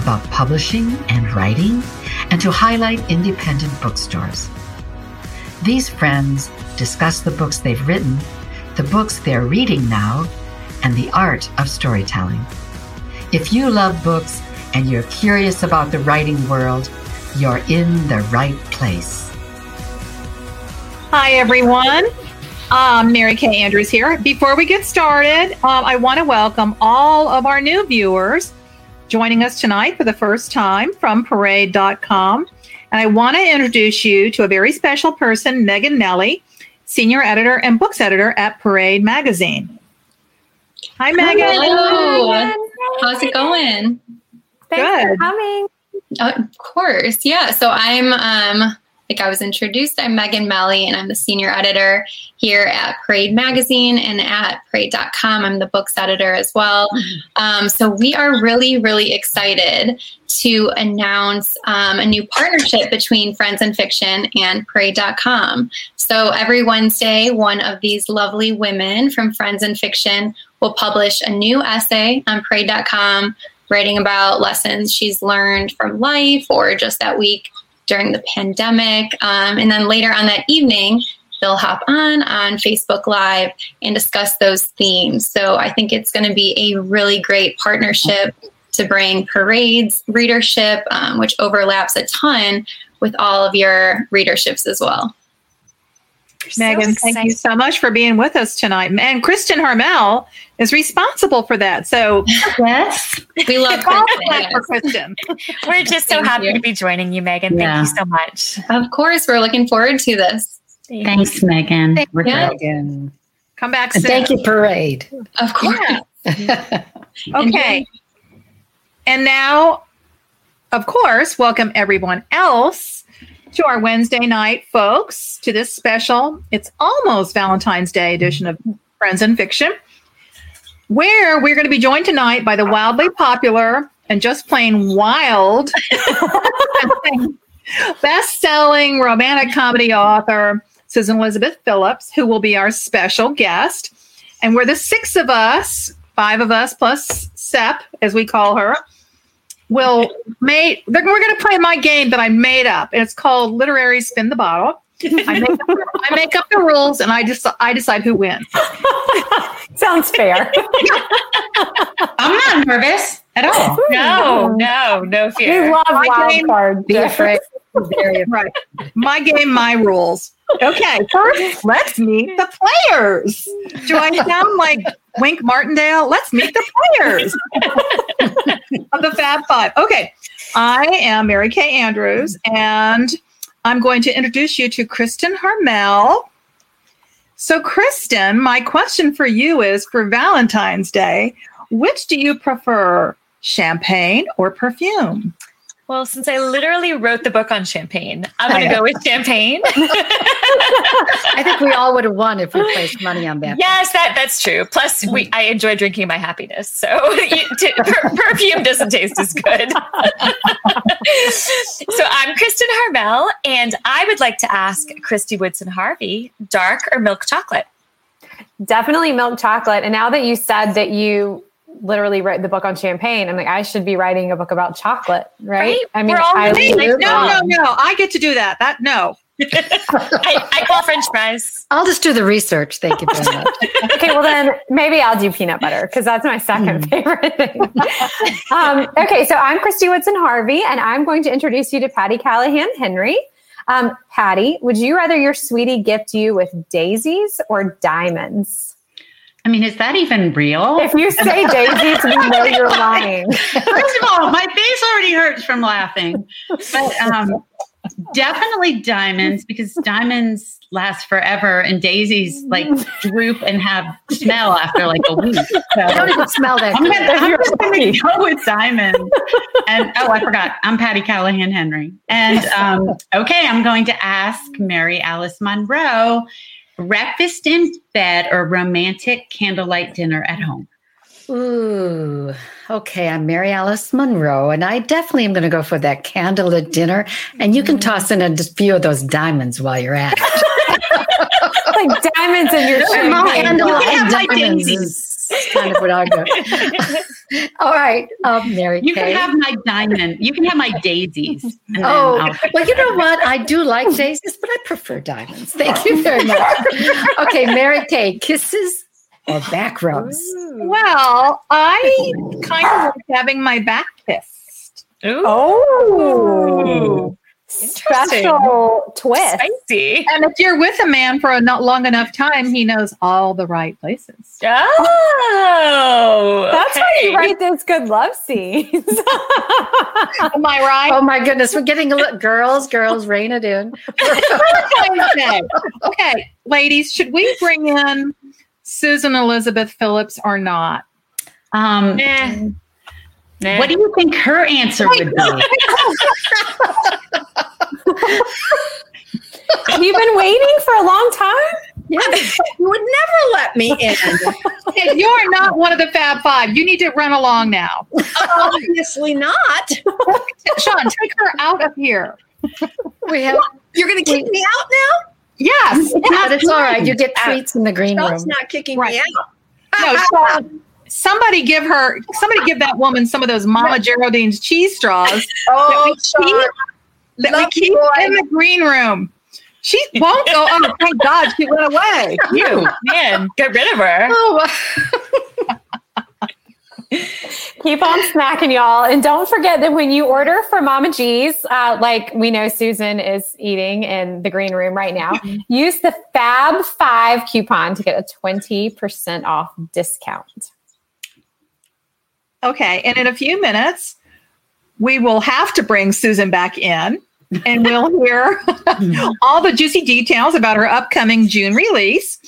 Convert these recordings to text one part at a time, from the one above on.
about publishing and writing, and to highlight independent bookstores. These friends discuss the books they've written, the books they're reading now, and the art of storytelling. If you love books and you're curious about the writing world, you're in the right place. Hi, everyone. Um, Mary Kay Andrews here. Before we get started, um, I want to welcome all of our new viewers joining us tonight for the first time from parade.com. And I want to introduce you to a very special person, Megan Nelly, senior editor and books editor at Parade Magazine. Hi, Megan. Hello. How's it going? Thanks Good. for coming. Uh, of course. Yeah. So I'm, um, like I was introduced, I'm Megan Melly, and I'm the senior editor here at Parade Magazine and at Parade.com. I'm the books editor as well. Um, so we are really, really excited to announce um, a new partnership between Friends and Fiction and Parade.com. So every Wednesday, one of these lovely women from Friends and Fiction will publish a new essay on Parade.com writing about lessons she's learned from life or just that week during the pandemic. Um, and then later on that evening, they'll hop on on Facebook Live and discuss those themes. So I think it's going to be a really great partnership to bring Parade's readership, um, which overlaps a ton with all of your readerships as well. Megan, So thank you so much for being with us tonight. And Kristen Harmel is responsible for that. So Yes. We love Kristen, yes. for Kristen. We're just so Thank happy you. to be joining you, Megan. Yeah. Thank you so much. Of course, we're looking forward to this. Thanks, Megan. We're Yeah. glad. Again. Come back soon. thank you, Parade. Of course. Yeah. Okay. And now, of course, welcome everyone else to our Wednesday night, folks, to this special, it's almost Valentine's Day edition of Friends in Fiction, where we're going to be joined tonight by the wildly popular and just plain wild best selling romantic comedy author, Susan Elizabeth Phillips, who will be our special guest. And we're the six of us, five of us plus Sep, as we call her, will make, we're going to play my game that I made up. And it's called Literary Spin the Bottle. I make, up, I make up the rules and I just I decide who wins. Sounds fair. I'm not nervous at all. No, no, no we fear. love My wild game- cards. Be afraid. Right. My game, my rules. Okay, first, let's meet the players. Do I sound like Wink Martindale? Let's meet the players of the Fab Five. Okay, I am Mary Kay Andrews, and I'm going to introduce you to Kristen Harmel. So, Kristen, my question for you is for Valentine's Day, which do you prefer, champagne or perfume? Well, since I literally wrote the book on champagne, I'm going to go with champagne. I think we all would have won if we placed money on that. yes, that that's true. Plus, we I enjoy drinking my happiness, so you- t- per- perfume doesn't taste as good. so I'm Kristen Harmel, and I would like to ask Christy Woodson Harvey, dark or milk chocolate? Definitely milk chocolate. And now that you said that you literally wrote the book on champagne, I'm like, I should be writing a book about chocolate, right? Right? I mean, We're all I really- live No, no, no. I get to do that. That no. I, I call French fries. I'll just do the research. Thank you very much. okay, well then maybe I'll do peanut butter because that's my second favorite thing. um, okay, so I'm Christy Woodson Harvey, and I'm going to introduce you to Patty Callahan Henry. Um, Patty, would you rather your sweetie gift you with daisies or diamonds? I mean, is that even real? If you say daisies, we know you're lying. First of all, my face already hurts from laughing. But um, Definitely diamonds because diamonds last forever and daisies like droop and have smell after like a week. So I don't even smell that I'm gonna, I'm just gonna go with diamonds. And oh, I forgot. I'm Patty Callahan Henry. And um, okay, I'm going to ask Mary Alice Monroe: breakfast in bed or romantic candlelight dinner at home? Ooh, okay. I'm Mary Alice Monroe, and I definitely am going to go for that candlelit dinner. And you can mm-hmm. toss in a few of those diamonds while you're at it. like diamonds in your champagne And glass. have my daisies. kind of what I go. All right, um, Mary Kay. You Kay. can have my diamond. You can have my daisies. and Oh, I'll- well, you know what? I do like daisies, but I prefer diamonds. Thank you very much. Okay, Mary Kay, kisses or back rubs? Well, I kind of like having my back kissed. Ooh, Oh, Interesting. Special twist. spicy. And if you're with a man for a not long enough time, he knows all the right places. Oh, That's why you okay. write those good love scenes. Am I right? Oh my goodness, we're getting a little girls, girls, rein it in. okay. okay, ladies, should we bring in Susan Elizabeth Phillips or not? um, Nah. Nah. what do you think her answer would be? You've been waiting for a long time. Yes, you would never let me in. If you're not one of the Fab Five, you need to run along now. Obviously not. Sean, take her out of here. We have, You're going to kick me out now? Yes. but it's all right. You get treats in the green Sean's room. not kicking Right. me out. No, Sean, somebody give her, somebody give that woman some of those Mama Geraldine's cheese straws Oh, that we keep, that we keep in the green room. She won't go. Oh, thank God she went away. you, man, get rid of her. Oh, Keep on snacking, y'all. And don't forget that when you order for Mama G's, uh, like we know Susan is eating in the green room right now, use the Fab5 coupon to get a 20% off discount. Okay. And in a few minutes, we will have to bring Susan back in and we'll hear all the juicy details about her upcoming June release,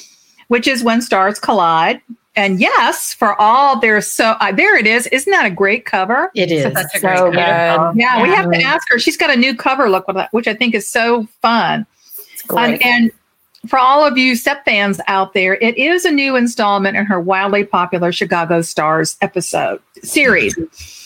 which is When Stars Collide. And yes, for all there's so uh, there it is. Isn't that a great cover? it is. Such a So great good. cover. Yeah, we have to ask her. She's got a new cover look, with that, which I think is so fun. It's Um, great. and for all of you Step fans out there, it is a new installment in her wildly popular Chicago Stars episode series.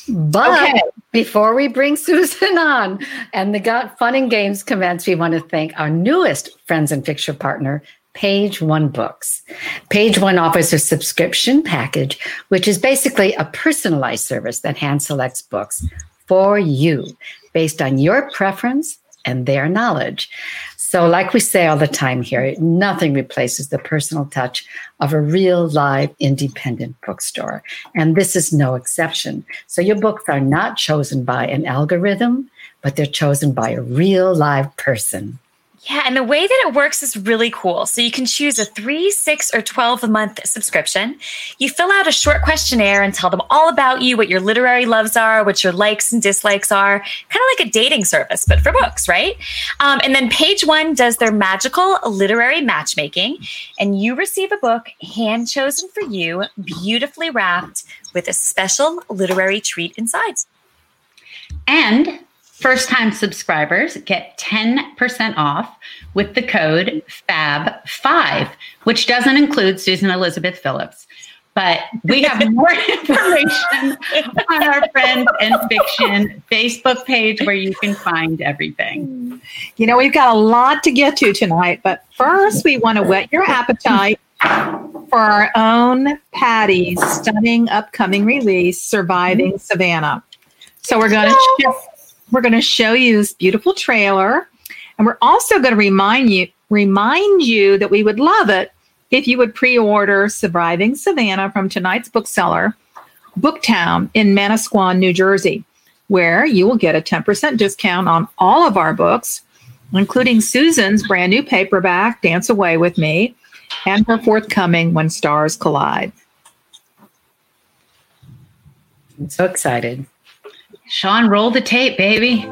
But Okay. before we bring Susan on and the got fun and games commence, we want to thank our newest Friends and Fiction partner, Page One Books. Page One offers a subscription package, which is basically a personalized service that hand selects books for you based on your preference and their knowledge. So, like we say all the time here, nothing replaces the personal touch of a real live independent bookstore. And this is no exception. So, your books are not chosen by an algorithm, but they're chosen by a real live person. Yeah, and the way that it works is really cool. So you can choose a three, six, or 12 month subscription. You fill out a short questionnaire and tell them all about you, what your literary loves are, what your likes and dislikes are, kind of like a dating service, but for books, right? Um, and then page one does their magical literary matchmaking, and you receive a book hand chosen for you, beautifully wrapped with a special literary treat inside. And first time subscribers get 10% off with the code FAB5, which doesn't include Susan Elizabeth Phillips. But we have more information on our Friends and Fiction Facebook page where you can find everything. You know, we've got a lot to get to tonight, but first we want to whet your appetite for our own Patty's stunning upcoming release, Surviving Savannah. So we're going to we're going to show you this beautiful trailer, and we're also going to remind you remind you that we would love it if you would pre-order Surviving Savannah from tonight's bookseller, Booktown in Manasquan, New Jersey, where you will get a 10% discount on all of our books, including Susan's brand new paperback, Dance Away with Me, and her forthcoming When Stars Collide. I'm so excited. Sean, roll the tape, baby.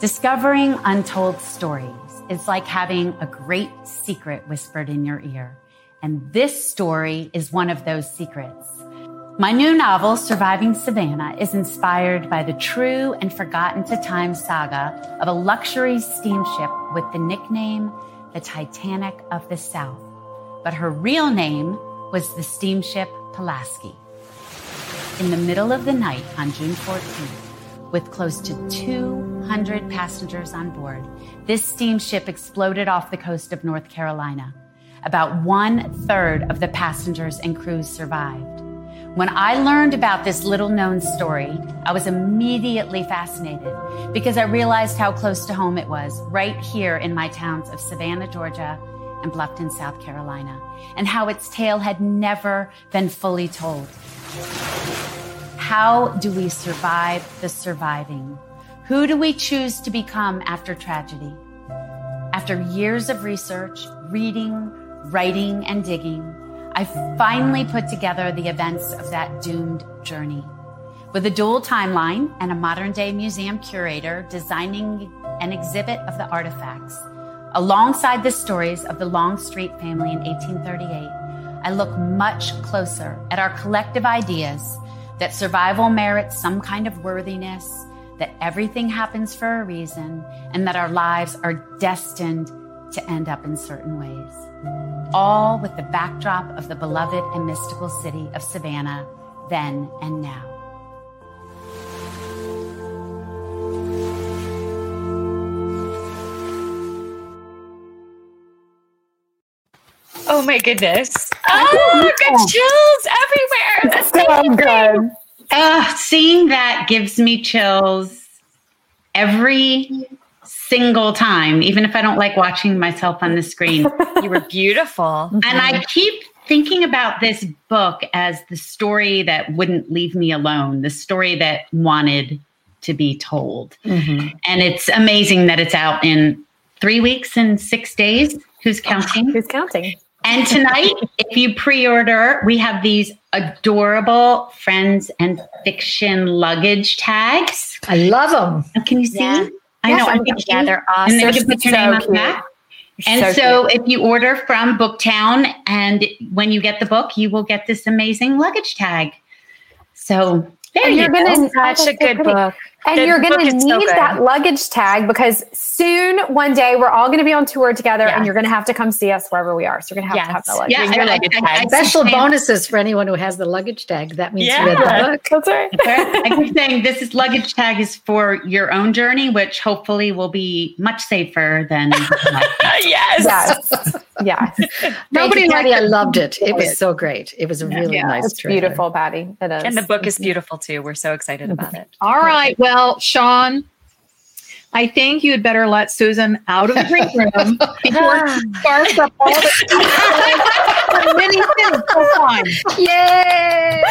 Discovering untold stories is like having a great secret whispered in your ear. And this story is one of those secrets. My new novel, Surviving Savannah, is inspired by the true and forgotten to time saga of a luxury steamship with the nickname the Titanic of the South. But her real name was the steamship Pulaski. In the middle of the night on June 14th, with close to 200 passengers on board, this steamship exploded off the coast of North Carolina. About one third of the passengers and crews survived. When I learned about this little known story, I was immediately fascinated because I realized how close to home it was, right here in my towns of Savannah, Georgia, and Bluffton, South Carolina, and how its tale had never been fully told. How do we survive the surviving? Who do we choose to become after tragedy? After years of research, reading, writing, and digging, I finally put together the events of that doomed journey. With a dual timeline and a modern day museum curator designing an exhibit of the artifacts, alongside the stories of the Longstreet family in 1838, I look much closer at our collective ideas that survival merits some kind of worthiness, that everything happens for a reason, and that our lives are destined to end up in certain ways. All with the backdrop of the beloved and mystical city of Savannah, then and now. Oh my goodness. Oh, good chills everywhere. That's So good. Uh, seeing that gives me chills every single time, even if I don't like watching myself on the screen. You were beautiful. And I keep thinking about this book as the story that wouldn't leave me alone, the story that wanted to be told. And it's amazing that it's out in three weeks and six days. Who's counting? Who's counting? And tonight, if you pre order, we have these adorable friends and fiction luggage tags. I love them. Oh, can you see? Yeah. I Yes, know. I'm I Yeah, they're awesome. then you can put your So name on the back. And so, if you order from Booktown, and when you get the book, you will get this amazing luggage tag. So there And you you're go. gonna Such a good pretty. book. And The you're going to is so need that luggage tag because soon, one day, we're all going to be on tour together, Yeah. and you're going to have to come see us wherever we are. So you're going to have to have Yes. that luggage. Yeah, Bring your I- luggage I- tag. I- Special I- bonuses for anyone who has the luggage tag. That means Yeah. you read the book. That's right. I keep saying this is luggage tag is for your own journey, which hopefully will be much safer than. yes. yes. Yes. Nobody Nobody Patty, liked I loved it. It was so great. It was a really Yeah, nice It's trailer. beautiful, Patty. It is. And the book is beautiful too. We're so excited about it. All right. Well, Sean, I think you'd better let Susan out of the green room before she sparks up all the many things. So fine. Yay!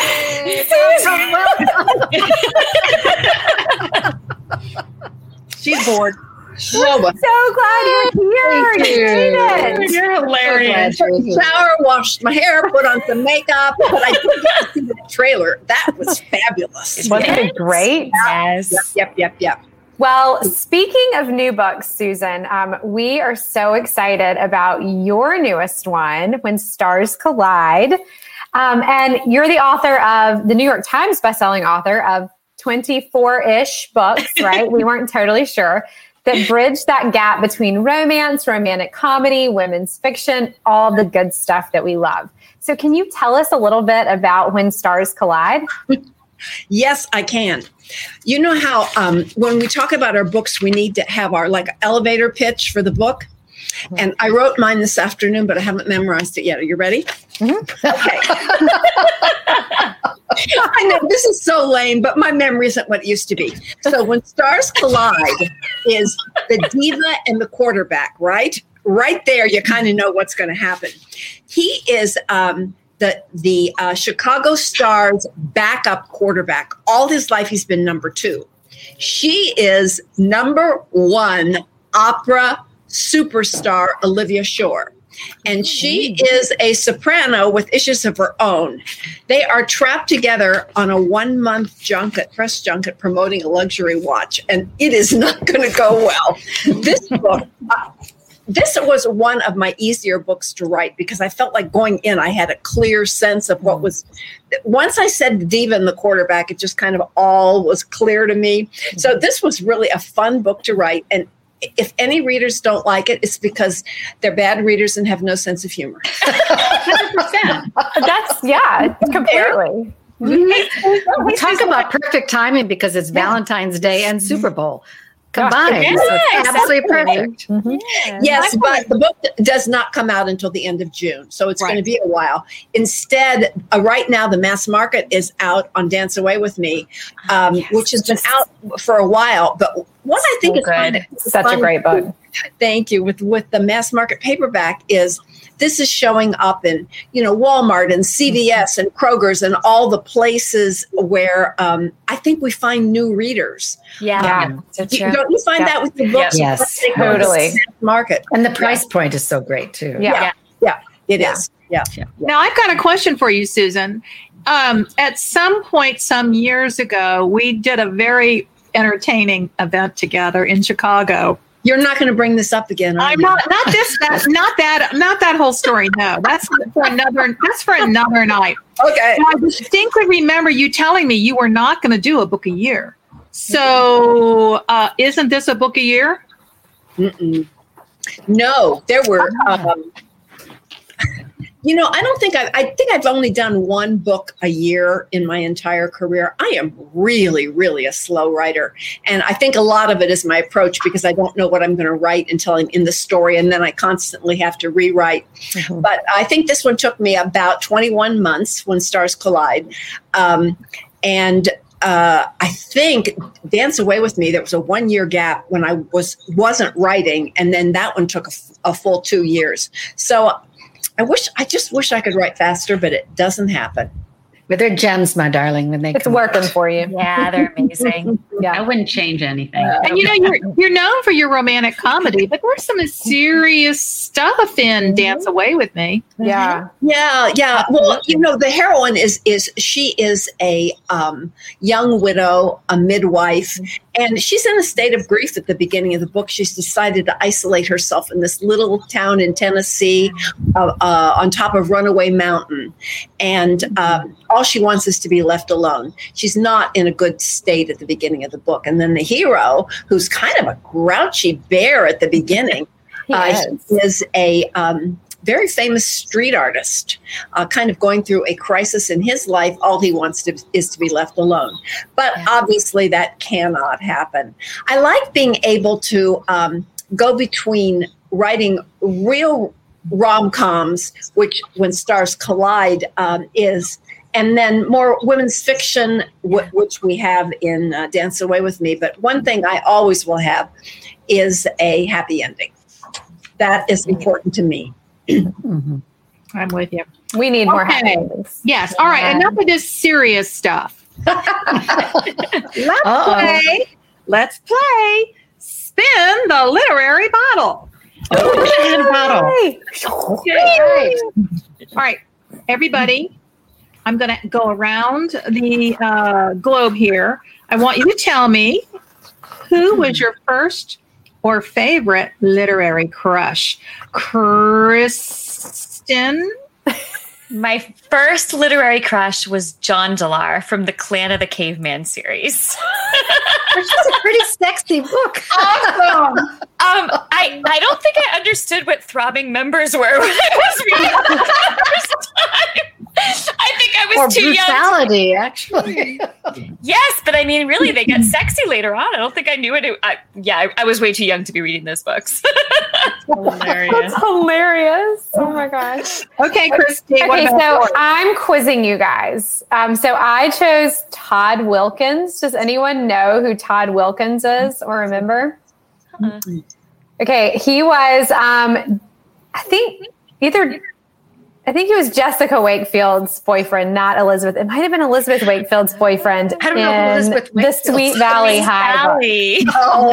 She's bored. So glad you're here. You you. did it. You're hilarious. shower, washed my hair, put on some makeup, but I did get to see the trailer. That was fabulous. Wasn't it great? Yes. Yep, yep, yep, yep. Well, speaking of new books, Susan, um, we are so excited about your newest one, When Stars Collide. Um, and you're the author of the New York Times bestselling author of 24 ish books, right? we weren't totally sure that bridge that gap between romance, romantic comedy, women's fiction, all the good stuff that we love. So, can you tell us a little bit about When Stars Collide? Yes, I can. You know how um, when we talk about our books, we need to have our like elevator pitch for the book. And I wrote mine this afternoon, but I haven't memorized it yet. Are you ready? Okay. I know this is so lame, but my memory isn't what it used to be. So when stars collide is the diva and the quarterback, right? Right there, you kind of know what's going to happen. He is um, the the uh, Chicago Stars backup quarterback. All his life, he's been number two. She is number one opera superstar Olivia Shore. And she is a soprano with issues of her own. They are trapped together on a one month junket, press junket, promoting a luxury watch, and it is not going to go well. This book. Uh, this was one of my easier books to write because I felt like going in, I had a clear sense of what was. Once I said the diva and the quarterback, it just kind of all was clear to me. So this was really a fun book to write, and if any readers don't like it, it's because they're bad readers and have no sense of humor. That's yeah, completely. We talk about perfect timing because it's Valentine's Day and Super Bowl combined. Yes, so it's absolutely perfect. Yes, but the book does not come out until the end of June, so it's going to be a while. Instead, uh, right now, the mass market is out on Dance Away with Me, um, which has been out for a while. But what I think So is fun- good. Such a great book. Thank you. With with the mass market paperback is this is showing up in you know Walmart and CVS and Kroger's and all the places where um, I think we find new readers. Yeah. Yeah. So You- true. Don't you find Yeah. that with the books? Yes, They go to the totally. Market. And the price point is so great too. Yeah. Yeah, it is. Yeah. Yeah. Now, I've got a question for you, Susan. Um, at some point, some years ago, we did a very entertaining event together in Chicago. You're not going to bring this up again. I'm you? not not this that not that not that whole story. No, that's for another that's for another night. Okay. And I distinctly remember you telling me you were not going to do a book a year. So, uh, isn't this a book a year? Mm-mm. No, there were. Um, you know, I don't think I've, I think I've only done one book a year in my entire career. I am really, really a slow writer, and I think a lot of it is my approach because I don't know what I'm going to write until I'm in the story, and then I constantly have to rewrite. But I think this one took me about 21 months when Stars Collide, um, and uh, I think Dance Away with Me. There was a one year gap when I was wasn't writing, and then that one took a, f- a full two years. So I wish I just wish I could write faster, but it doesn't happen. But they're gems, my darling, when they It's come working out. for you. Yeah, they're amazing. Yeah, I wouldn't change anything. And you know you're you're known for your romantic comedy, but there's some serious stuff in mm-hmm. Dance Away with Me. Mm-hmm. Yeah. Yeah, yeah. Well, you know, the heroine is is she is a um, young widow, a midwife, mm-hmm. And she's in a state of grief at the beginning of the book. She's decided to isolate herself in this little town in Tennessee, uh, uh, on top of Runaway Mountain, and um, all she wants is to be left alone. She's not in a good state at the beginning of the book, and then the hero, who's kind of a grouchy bear at the beginning, uh, is. is a um, very famous street artist, uh, kind of going through a crisis in his life. All he wants to, is to be left alone. But obviously, that cannot happen. I like being able to um, go between writing real rom coms, which when stars collide um, is. And then more women's fiction, wh- which we have in uh, Dance Away with Me. But one thing I always will have is a happy ending. That is important to me. Mhm. I'm with you. We need more Okay. happy endings. Yes. All right. Yeah. Enough of this serious stuff. Let's Uh-oh. play. Let's play. Spin the literary bottle. Yay! Yay! All right, everybody. I'm going to go around the uh, globe here. I want you to tell me who was your first or favorite literary crush? Kristen? My first literary crush was Jondalar from the Clan of the Cave Bear series. Which is a pretty sexy book. Awesome. Um, I, I don't think I understood what throbbing members were when I was reading it the first time. I think I or was too young. brutality, actually. Yes, but I mean, really, they get sexy later on. I don't think I knew it. I, yeah, I, I was way too young to be reading those books. Hilarious. That's hilarious. Oh my gosh. Okay, Christy. Okay, so yours? I'm quizzing you guys. Um, so I chose Todd Wilkins. Does anyone know who Todd Wilkins is or remember? Okay, he was, um, I think, either I think it was Jessica Wakefield's boyfriend, not Elizabeth. It might have been Elizabeth Wakefield's boyfriend I don't know in Elizabeth the Sweet Valley High. Valley. Oh,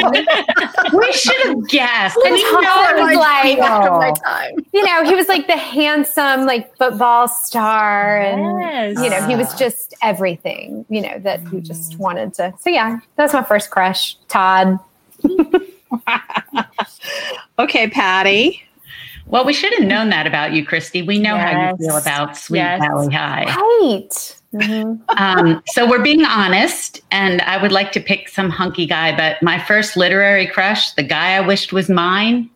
we should have guessed. And We Tom know was like, after my time. you know, he was like the handsome, like football star, and you know, he was just everything. You know, that you just wanted to. So yeah, that's my first crush, Todd. Okay, Patty. Well, we should have known that about you, Christy. We know how you feel about Sweet Yes. Valley High. Right. Mhm. Um, so we're being honest, and I would like to pick some hunky guy, but my first literary crush, the guy I wished was mine.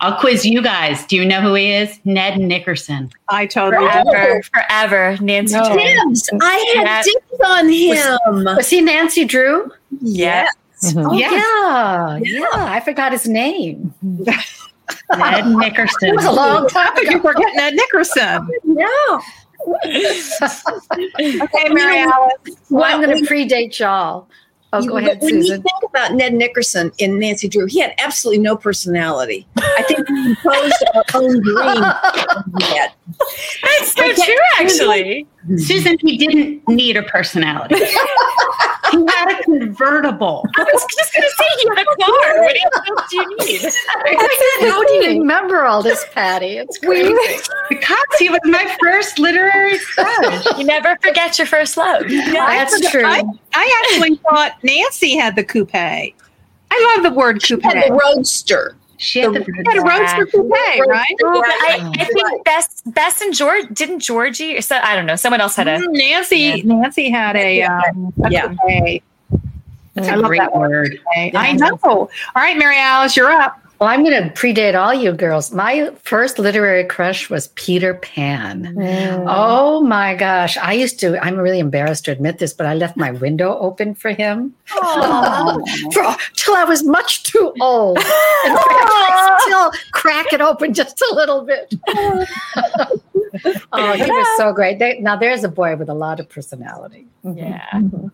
I'll quiz you guys. Do you know who he is? Ned Nickerson. I totally do. Forever, forever, Nancy. No. Drew. Dibs. I had Yeah. dibs on him. Was he Nancy Drew? Yeah. Oh, Yes. yeah. Yeah. I forgot his name. Ned Nickerson. It was a long time I think ago. you forgetting Ed Nickerson. No. Okay, Mary Alice. Well, I'm going to predate y'all. Oh, You- go ahead, but when you think about Ned Nickerson in Nancy Drew, he had absolutely no personality. I think we imposed our own dream. That's so true, actually. Hmm. Susan, he didn't need a personality. He had a convertible. I was just going to say he had a car. What else do you need? How do you remember all this, Patty? It's crazy. Because he was my first literary crush. You never forget your first love. Yeah, That's true. I, I actually thought Nancy had the coupe. I love the word coupe. Had the roadster. She had the Had a roadster coupe, right? Ooh, but I, I think Bess, Bess and George didn't Georgie. Or so, I don't know. Someone else had a. Mm, Nancy, Nancy had a, um, a Yeah. coupe. That's I a love great that word. I know. All right, Mary Alice, you're up. Well, I'm going to predate all you girls. My first literary crush was Peter Pan. Mm. Oh my gosh. I used to, I'm really embarrassed to admit this, but I left my window open for him for, till I was much too old. And I still crack it open just a little bit. oh, he was so great. They, now, there's a boy with a lot of personality. Yeah. Mm-hmm.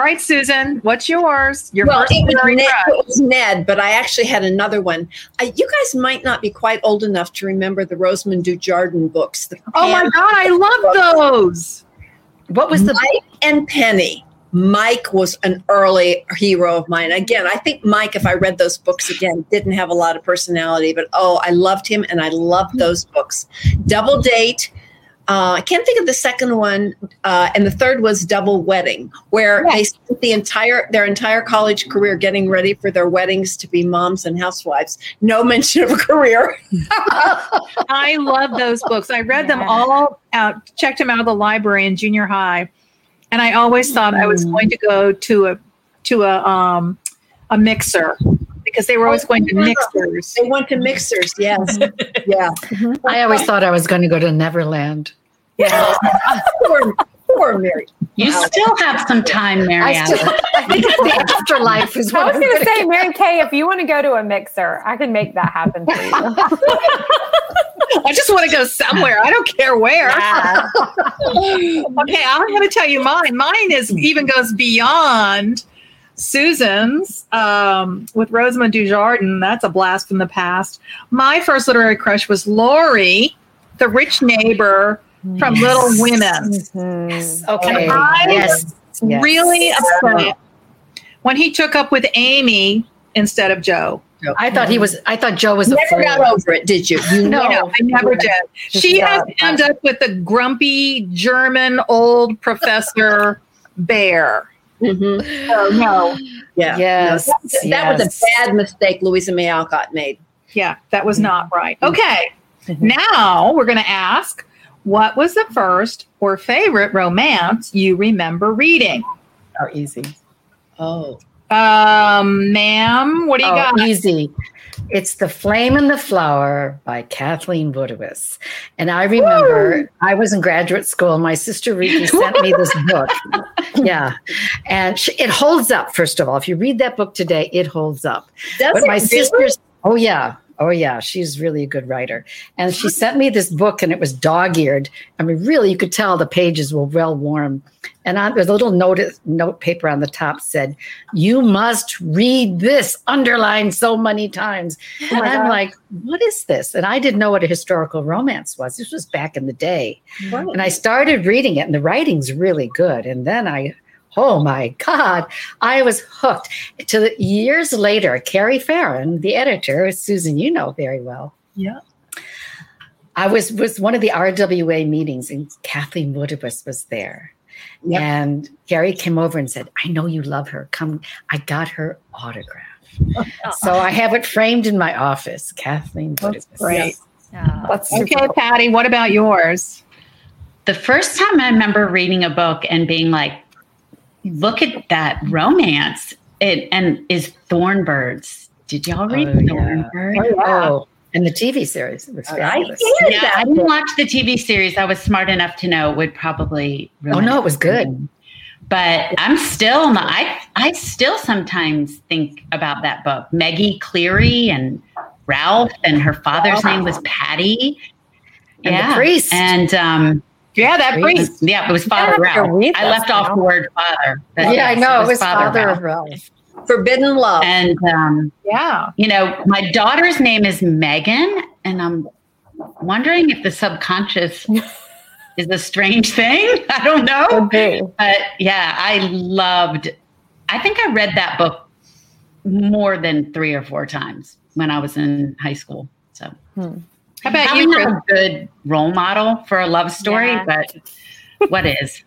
All right, Susan, what's yours? Your well, first it was, Ned, it was Ned, but I actually had another one. Uh, you guys might not be quite old enough to remember the Rosamond du Jardin books. Oh my God, I love those. What was the Mike and Penny. Mike was an early hero of mine. Again, I think Mike, if I read those books again, didn't have a lot of personality, but oh, I loved him and I loved those books. Double Date. Uh, I can't think of the second one, uh, and the third was Double Wedding, where they spent the entire their entire college career getting ready for their weddings to be moms and housewives. No mention of a career. I love those books. I read them all out, checked them out of the library in junior high, and I always thought I was going to go to a to a um a mixer because they were always going to mixers. They went to mixers. Yes, yeah. I always thought I was going to go to Neverland. Yeah. Poor, poor Mary. You still have some time, Mary I, still, Alice. I think the afterlife is I what was I'm going gonna say. Mary Kay, if you want to go to a mixer, I can make that happen for you. I just want to go somewhere. I don't care where. okay, I'm going to tell you mine. Mine is even goes beyond Susan's um, with Rosamond du Jardin. That's a blast from the past. My first literary crush was Laurie, the rich neighbor from Little Women. Mhm. Okay. I Yes. yes. Really upset when he took up with Amy instead of Joe. I thought he was. I thought Joe was a Never fool. got over it, did you? You No. No, I never did. She has to end up with a grumpy German old professor bear. Mhm. Oh no. Yeah. Yes. No, that, that was a bad mistake Louisa May Alcott made. Yeah, that was not right. Okay. Now we're going to ask what was the first or favorite romance you remember reading? Oh, easy. Oh. Um, ma'am, what do you Oh, got? easy. It's The Flame and the Flower by Kathleen Woodiwiss. And I remember I was in graduate school. My sister Riki sent me this book. Yeah. And she, it holds up, first of all. If you read that book today, it holds up. Does But it my really? sisters, oh, yeah. Oh yeah, she's really a good writer. And she sent me this book, and it was dog-eared. I mean, really, you could tell the pages were well worn. And on, there's a little note note paper on the top said, "You must read this," underlined so many times. Oh and I'm like, "What is this?" And I didn't know what a historical romance was. This was back in the day. And I started reading it, and the writing's really good. And then I, oh my God, I was hooked. To the, years later, Carrie Feron, the editor, Susan, you know very well. Yeah. I was was one of the RWA meetings, and Kathleen Woodiwiss was there. Yep. And Carrie came over and said, "I know you love her. Come, I got her autograph." so I have it framed in my office. Kathleen Woodiwiss. great. Yeah. That's Okay, cool. Patty, what about yours? The first time I remember reading a book and being like, look at that romance. It and is Thornbirds. Did y'all read Oh, yeah. Thornbirds? Oh, and the TV series was I fabulous. hated Yeah, that. I didn't watch the TV series. I was smart enough to know it would probably. Oh ruin no, it was good. But I'm still not. I I still sometimes think about that book. Maggie Cleary and Ralph, and her father's name was Patty. And the priest. and um, Yeah, that Priest. priest. yeah, it was Father to Ralph. read I this left off the word father. but Yeah, I know. It was Father Ralph. of Ralph. Forbidden love. And um, Yeah. you know, my daughter's name is Megan, and I'm wondering if the subconscious is a strange thing. I don't know. Could be. But yeah, I loved. I think I read that book more than three or four times when I was in high school. So How about probably you, not a good role model for a love story, Yeah. but what is?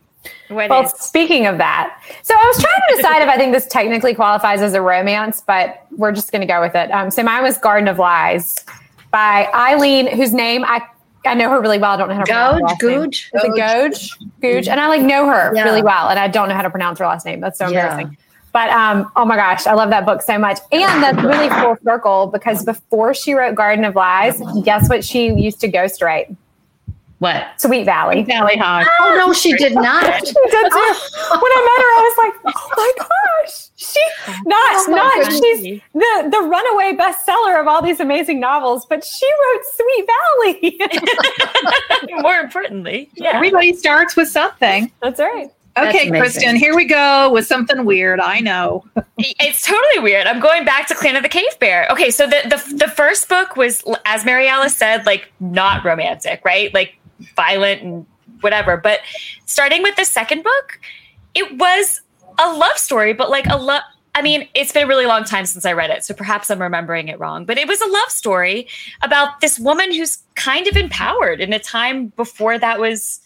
What Well, is- speaking of that, so I was trying to decide if I think this technically qualifies as a romance, but we're just going to go with it. Um, so mine was Garden of Lies by Eileen, whose name I I know her really well. I don't know how to pronounce her Gouge, last name. Googe. Is it Gouge? Gouge. And I like know her Yeah. really well, and I don't know how to pronounce her last name. That's so Yeah. embarrassing. But um, oh my gosh, I love that book so much. And that's really full circle because before she wrote Garden of Lies, guess what she used to ghostwrite? What? Sweet Valley. Valley Hog. Oh no, she did not. She did too. When I met her, I was like, "Oh my gosh, she not Oh not she's the the runaway bestseller of all these amazing novels, but she wrote Sweet Valley." more importantly, yeah. Everybody starts with something. That's right. That's Okay. Kristen, here we go with something weird. I know. It's totally weird. I'm going back to Clan of the Cave Bear. Okay, so the the, the first book was, as Mary Mariella said, like not romantic, right? Like violent and whatever. But starting with the second book, it was a love story, but like a love. I mean, it's been a really long time since I read it, so perhaps I'm remembering it wrong. But it was a love story about this woman who's kind of empowered in a time before that was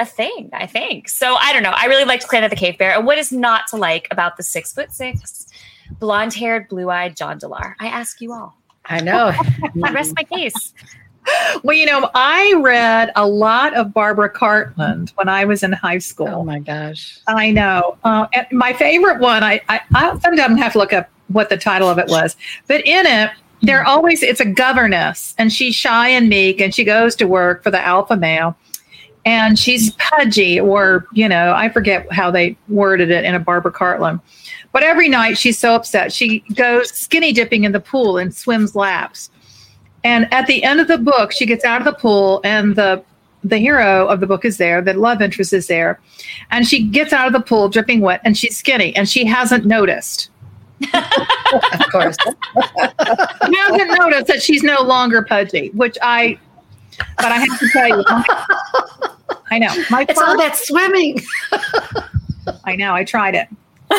a thing, I think. So I don't know. I really liked Clan of the Cave Bear. And what is not to like about the six foot six, blonde haired, blue eyed Jondalar? I ask you all. I know. I rest my case. Well, you know, I read a lot of Barbara Cartland when I was in high school. Oh my gosh. I know. Uh, and my favorite one, I, I, I sometimes have to look up what the title of it was, but in it, they're always, it's a governess and she's shy and meek and she goes to work for the alpha male and she's pudgy or, you know, I forget how they worded it in a Barbara Cartland. But every night she's so upset. She goes skinny dipping in the pool and swims laps. And at the end of the book, she gets out of the pool and the the hero of the book is there, the love interest is there. And she gets out of the pool dripping wet and she's skinny and she hasn't noticed. Of course. She hasn't noticed that she's no longer pudgy, which I, but I have to tell you, I know. My It's all that swimming. I know, I tried it.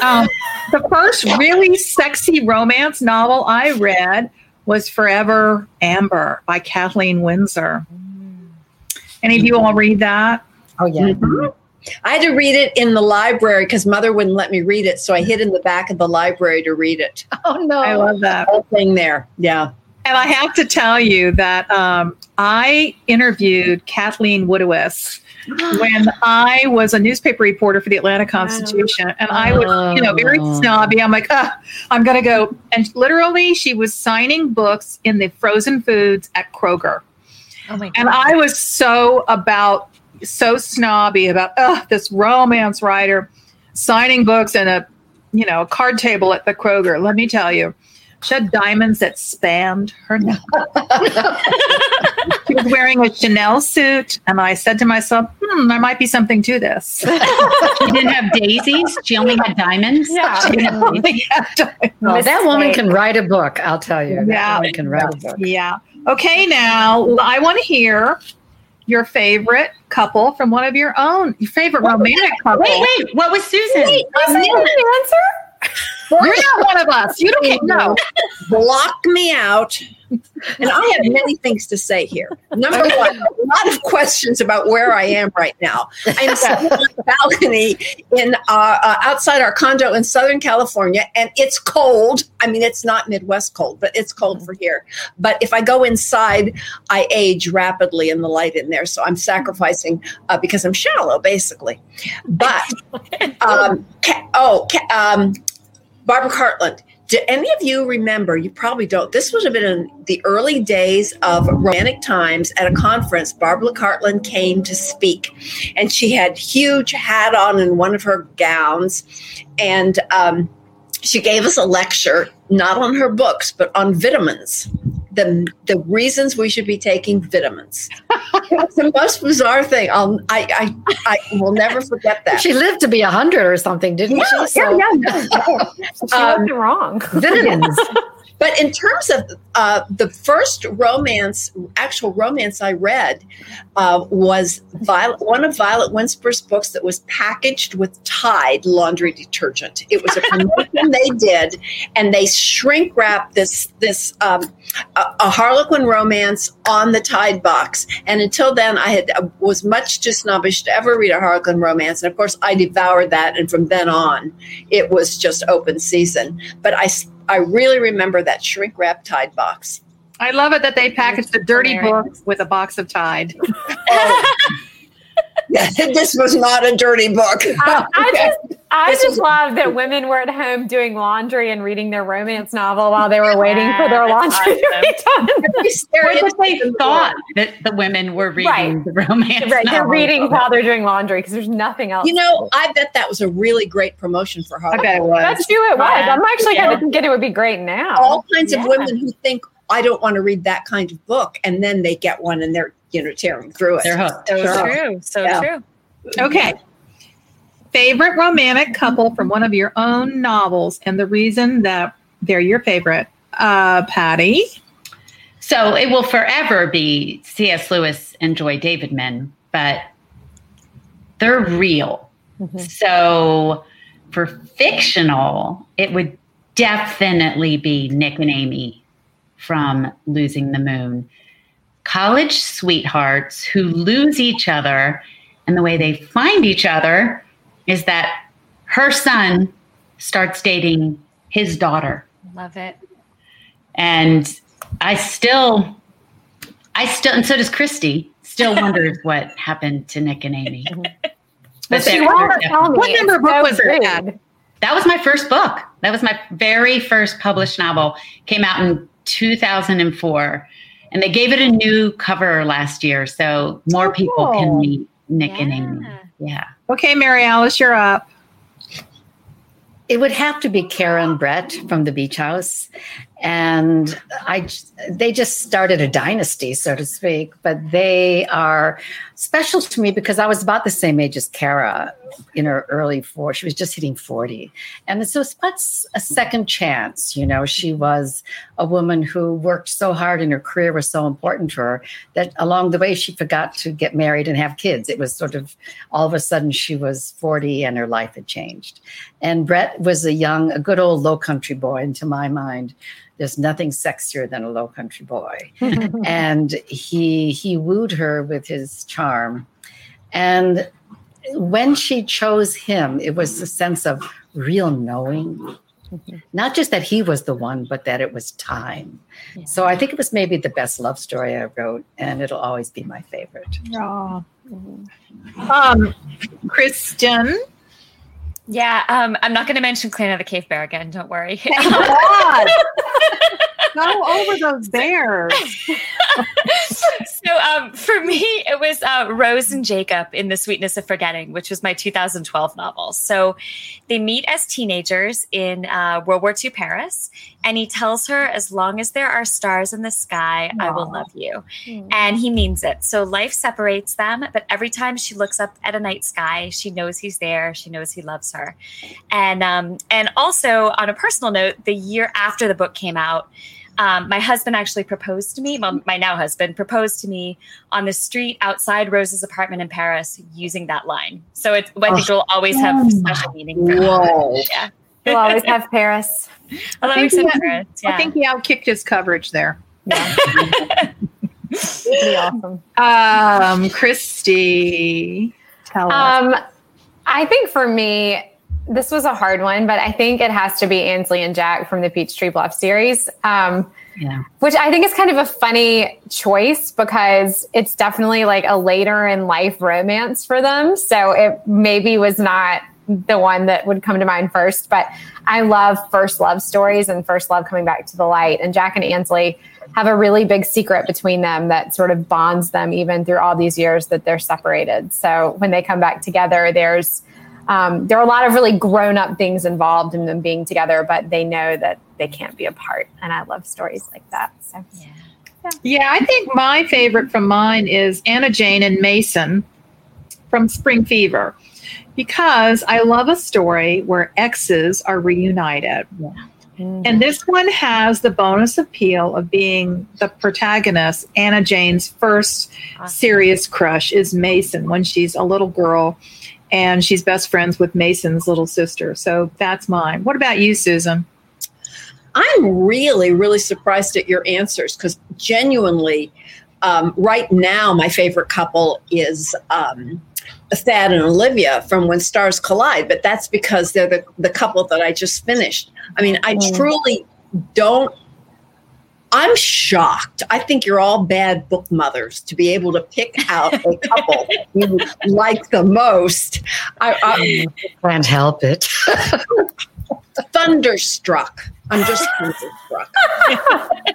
Um, the first really sexy romance novel I read was Forever Amber by Kathleen Winsor. Any of you all read that? Oh yeah. I had to read it in the library because mother wouldn't let me read it. So I hid in the back of the library to read it. Oh no. I love that. Whole thing there. Yeah. And I have to tell you that um, I interviewed Kathleen Woodiwiss when I was a newspaper reporter for the Atlanta Constitution, and I was, you know, very Oh. snobby. I'm like, Ugh, I'm going to go. And literally, she was signing books in the frozen foods at Kroger. Oh my god. And I was so about, so snobby about, oh, this romance writer signing books in a, you know, a card table at the Kroger. Let me tell you. She had diamonds that spanned her neck. she was wearing a Chanel suit, and I said to myself, "Hmm, there might be something to this." She didn't have daisies. She only had diamonds. Yeah. She didn't have. Well, that woman can write a book. I'll tell you. That Yeah. woman can write a book. Yeah. Okay, now I want to hear your favorite couple from one of your own, your favorite romantic couple. Wait, wait. What was Susan? Um, answer? You're not one of us. You don't know. block me out. And I have many things to say here. Number one, a lot of questions about where I am right now. I'm sitting on the balcony in uh, uh, outside our condo in Southern California, and it's cold. I mean, it's not Midwest cold, but it's cold for here. But if I go inside, I age rapidly in the light in there, so I'm sacrificing uh, because I'm shallow, basically. But um, ca- oh, ca- um, Barbara Cartland. Do any of you remember? You probably don't. This would have been in the early days of Romantic Times at a conference. Barbara Cartland came to speak, and she had huge hat on in one of her gowns, and um, she gave us a lecture not on her books but on vitamins. The, the reasons we should be taking vitamins. it's the most bizarre thing. I'll, I, I, I will never forget that. She lived to be 100 or something, didn't Yeah, she? yeah, yeah. She Um, wrong. Vitamins. But in terms of uh, the first romance, actual romance I read uh, was Violet, one of Violet Winspear's books that was packaged with Tide laundry detergent. It was a promotion they did, and they shrink wrapped this this um, a, a Harlequin romance on the Tide box. And until then, I had uh, was much too snobbish to ever read a Harlequin romance. And of course, I devoured that, and from then on, it was just open season. But I I really remember that shrink wrap Tide box. I love it that they packaged the dirty book with a box of Tide. this was not a dirty book. I, I just, I This just love that women were at home doing laundry and reading their romance novel while they were waiting for their Yeah, laundry to be done. Or they thought that the women were reading Right. the romance. Right, they're reading while they're doing laundry because there's nothing else. You know, I bet that was a really great promotion for I Harlequin. bet it was. that's who it was. Yeah. I'm actually Yeah. kind of thinking it would be great now. All kinds Yeah. of women who think I don't want to read that kind of book, and then they get one and they're you know tearing through it. They're hooked. So Sure. true. So Yeah. true. Okay. Favorite romantic couple from one of your own novels and the reason that they're your favorite. Uh, Patty. So it will forever be C.S. Lewis and Joy Davidman, but they're real. So for fictional, it would definitely be Nick and Amy from Losing the Moon. College sweethearts who lose each other, and the way they find each other is that her son starts dating his daughter Love it. and I still, I still, and so does Christy. Still wonders what happened to Nick and Amy. But she they're- won't tell me. What number book so was it, rude. Pat? that was my first book. That was my very first published novel. Came out in 2004, and they gave it a new cover last year, so more Oh, people cool. can meet Nick and Amy. Yeah. Yeah. Okay, Mary Alice, you're up. It would have to be Karen Brett from the Beach House, and I. They just started a dynasty, so to speak. But they are special to me because I was about the same age as Kara, in her early 40s. She was just hitting forty, and so it's what's a second chance. You know, she was a woman who worked so hard, and her career was so important to her that along the way she forgot to get married and have kids. It was sort of all of a sudden she was forty, and her life had changed. And Brett was a young, a good old low country boy. And to my mind, there's nothing sexier than a low country boy. and he he wooed her with his charm. And when she chose him, it was a sense of real knowing. Not just that he was the one, but that it was time. So I think it was maybe the best love story I wrote, and it'll always be my favorite. Um, Kristen. Yeah, um, I'm not going to mention Clan of the Cave Bear again. Don't worry. Go over those bears. so um, for me, it was uh, Rose and Jacob in The Sweetness of Forgetting, which was my 2012 novel. So they meet as teenagers in uh, World War II Paris, and he tells her, As long as there are stars in the sky, I will love you. And he means it. So life separates them, but every time she looks up at a night sky, she knows he's there. She knows he loves her. And um, and also on a personal note, the year after the book came out, um, my husband actually proposed to me. Well, my now husband proposed to me on the street outside Rose's apartment in Paris using that line. So it, I think it will always have special meaning for Whoa. Yeah, We'll always have Paris. I'll always think have he- Paris. I think he outkicked his coverage there. Pretty awesome. Um, Christy, tell us. Um, I think for me, this was a hard one, but I think it has to be Ansley and Jack from the Peachtree Bluff series. Um, Yeah. which I think is kind of a funny choice because it's definitely like a later in life romance for them. So it maybe was not the one that would come to mind first, but I love first love stories and first love coming back to the light. And Jack and Ansley have a really big secret between them that sort of bonds them even through all these years that they're separated. So when they come back together, there's um, there are a lot of really grown up things involved in them being together, but they know that they can't be apart. And I love stories like that. So Yeah, I think my favorite from mine is Anna Jane and Mason from Spring Fever because I love a story where exes are reunited. And this one has the bonus appeal of being the protagonist. Anna Jane's first serious crush is Mason when she's a little girl and she's best friends with Mason's little sister. So that's mine. What about you, Susan? I'm really, really surprised at your answers because genuinely, um, right now, my favorite couple is um, Thad and Olivia from When Stars Collide, but that's because they're the, the couple that I just finished. I mean, I truly don't. I'm shocked. I think you're all bad book mothers to be able to pick out a couple you like the most. I, I, Can't help it. thunderstruck. I'm just thunderstruck.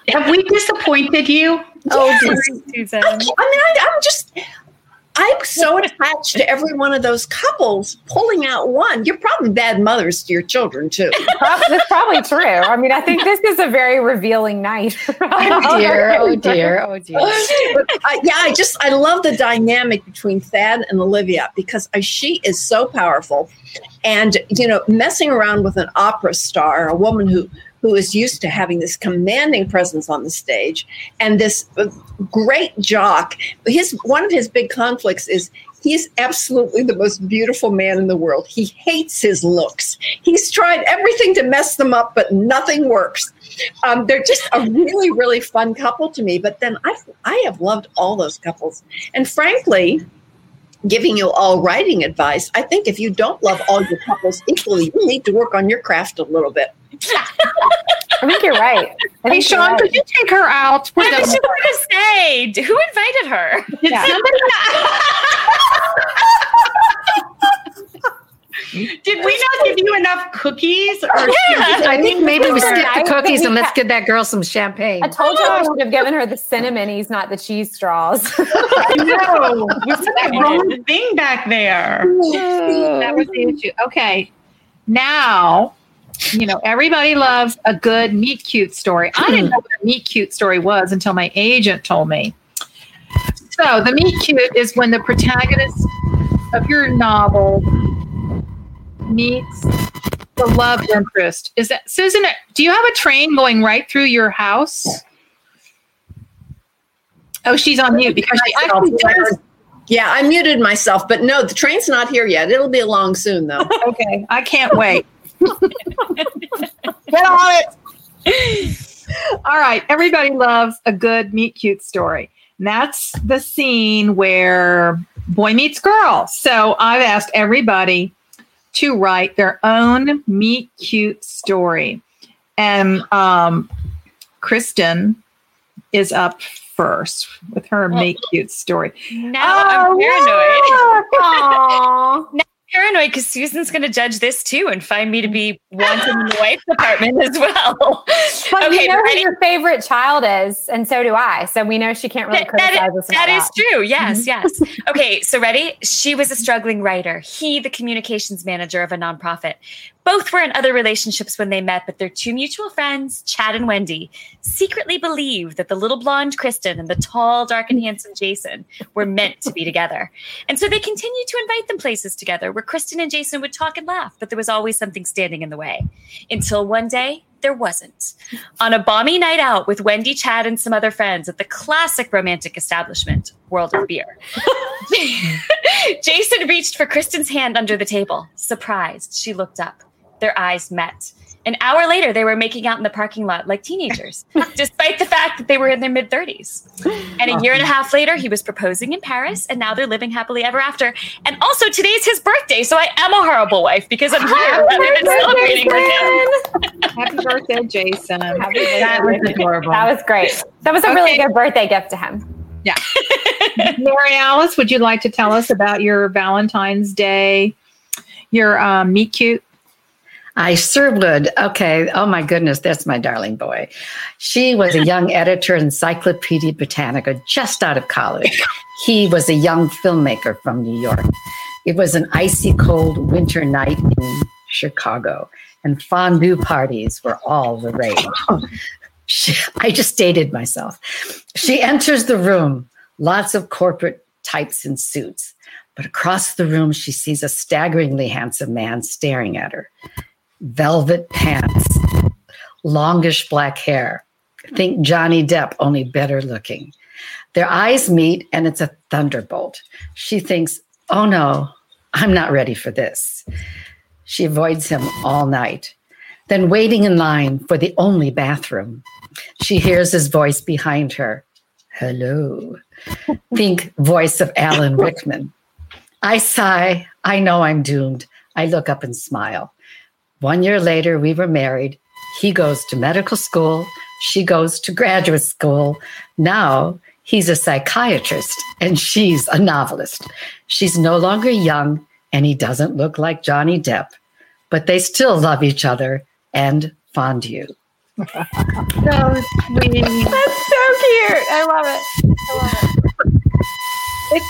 Have we disappointed you? Oh, Susan. I mean, I, I'm just, I'm so attached to every one of those couples pulling out one. You're probably bad mothers to your children, too. That's probably true. I mean, I think this is a very revealing night. Oh, oh dear, oh dear, oh dear. But I, yeah, I just, I love the dynamic between Thad and Olivia because I, she is so powerful. And, you know, messing around with an opera star, a woman who, who is used to having this commanding presence on the stage and this uh, great jock. His one of his big conflicts is he's absolutely the most beautiful man in the world. He hates his looks. He's tried everything to mess them up, but nothing works. Um, they're just a really, really fun couple to me. But then I, I have loved all those couples, and frankly. Giving you all writing advice, I think if you don't love all your couples equally, you need to work on your craft a little bit. I think you're right. I Hey, think you're Sean, right. could you take her out? What was just going to say, who invited her? Did Yeah. somebody? Did we not give you enough cookies? Or I think maybe we skip the cookies and let's give that girl some champagne. I told you I oh. should have given her the cinnamonies, not the cheese straws. I know. Was that wrong thing back there? that was the issue. Okay. Now, you know, everybody loves a good meet cute story. I didn't know what a meet cute story was until my agent told me. So, the meet cute is when the protagonist of your novel meets the love interest. Is that Susan? Do you have a train going right through your house? Oh, she's on mute because she actually does. Yeah, I muted myself, but no, the train's not here yet. It'll be along soon, though. Okay, I can't wait. Get on it. All right, everybody loves a good meet cute story. And that's the scene where boy meets girl. So I've asked everybody to write their own meet cute story. And um, Kristen is up first with her meet cute story. Now I'm paranoid. Aw. paranoid because Susan's going to judge this too and find me to be wanted in the wife department as well. But okay, you know who ready? your favorite child is, and so do I. So we know she can't really That- that criticize is- us. that is true. Yes, mm-hmm. yes. Okay, so ready? She was a struggling writer. He, the communications manager of a nonprofit. Both were in other relationships when they met, but their two mutual friends, Chad and Wendy, secretly believed that the little blonde Kristen and the tall, dark, and handsome Jason were meant to be together. And so they continued to invite them places together where Kristen and Jason would talk and laugh, but there was always something standing in the way. Until one day, there wasn't. On a balmy night out with Wendy, Chad, and some other friends at the classic romantic establishment, World of Beer. Jason reached for Kristen's hand under the table. Surprised, she looked up. Their eyes met. An hour later, they were making out in the parking lot like teenagers, despite the fact that they were in their mid 30s. And a year and a half later, he was proposing in Paris, and now they're living happily ever after. And also, today's his birthday, so I am a horrible wife because I'm here rather than celebrating with him. Happy birthday, Jason. Happy birthday. That was adorable. That was great. That was a really good birthday gift to him. Yeah. Mary Alice, would you like to tell us about your Valentine's Day, your um, meet cute? I sure would. Okay. Oh my goodness, that's my darling boy. She was a young editor, Encyclopedia Britannica, just out of college. He was a young filmmaker from New York. It was an icy cold winter night in Chicago, and fondue parties were all the rage. She, I just dated myself. She enters the room, lots of corporate types in suits. But across the room, she sees a staggeringly handsome man staring at her velvet pants, longish black hair. Think Johnny Depp, only better looking. Their eyes meet, and it's a thunderbolt. She thinks, oh no, I'm not ready for this. She avoids him all night. Then, waiting in line for the only bathroom, she hears his voice behind her. Hello. Think voice of Alan Rickman. I sigh. I know I'm doomed. I look up and smile. One year later, we were married. He goes to medical school. She goes to graduate school. Now he's a psychiatrist and she's a novelist. She's no longer young and he doesn't look like Johnny Depp, but they still love each other and fondue. So sweet. That's so cute. I love it. I love it. It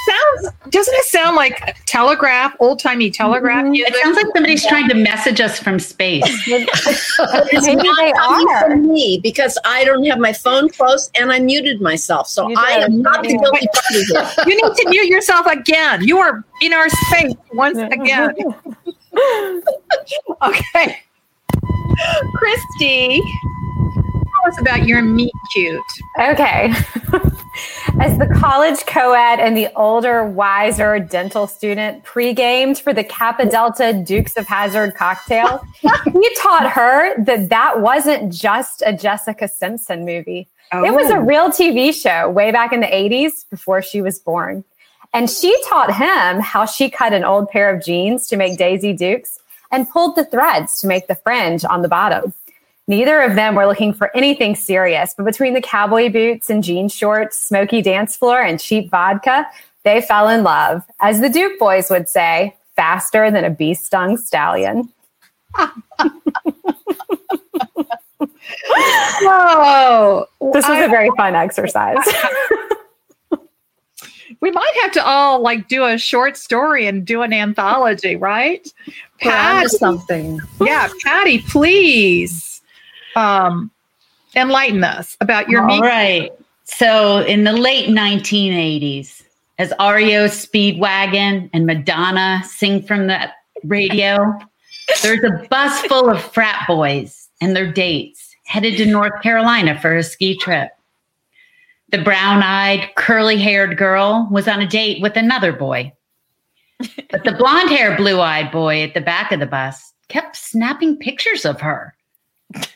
sounds, doesn't it sound like telegraph, old timey telegraph Mhm. music? It sounds like somebody's trying to message us from space. It's Maybe not they coming are. from me because I don't have my phone close and I muted myself. So I am not the guilty party here. You need to mute yourself again. You are in our space once again. Okay. Christy, tell us about your meet cute. Okay. As the college co ed and the older, wiser dental student pre gamed for the Kappa Delta Dukes of Hazzard cocktail, he taught her that that wasn't just a Jessica Simpson movie. It was a oh. real TV show way back in the 80s before she was born. And she taught him how she cut an old pair of jeans to make Daisy Dukes and pulled the threads to make the fringe on the bottom. Neither of them were looking for anything serious, but between the cowboy boots and jean shorts, smoky dance floor, and cheap vodka, they fell in love. As the Duke boys would say, faster than a bee stung stallion. Whoa. This was I- a very fun exercise. we might have to all like do a short story and do an anthology, right? We're Patty, something. yeah, Patty, please um, enlighten us about your All meet. right. So in the late 1980s, as REO Speedwagon and Madonna sing from the radio, there's a bus full of frat boys and their dates headed to North Carolina for a ski trip. The brown eyed, curly haired girl was on a date with another boy. But the blonde haired, blue eyed boy at the back of the bus kept snapping pictures of her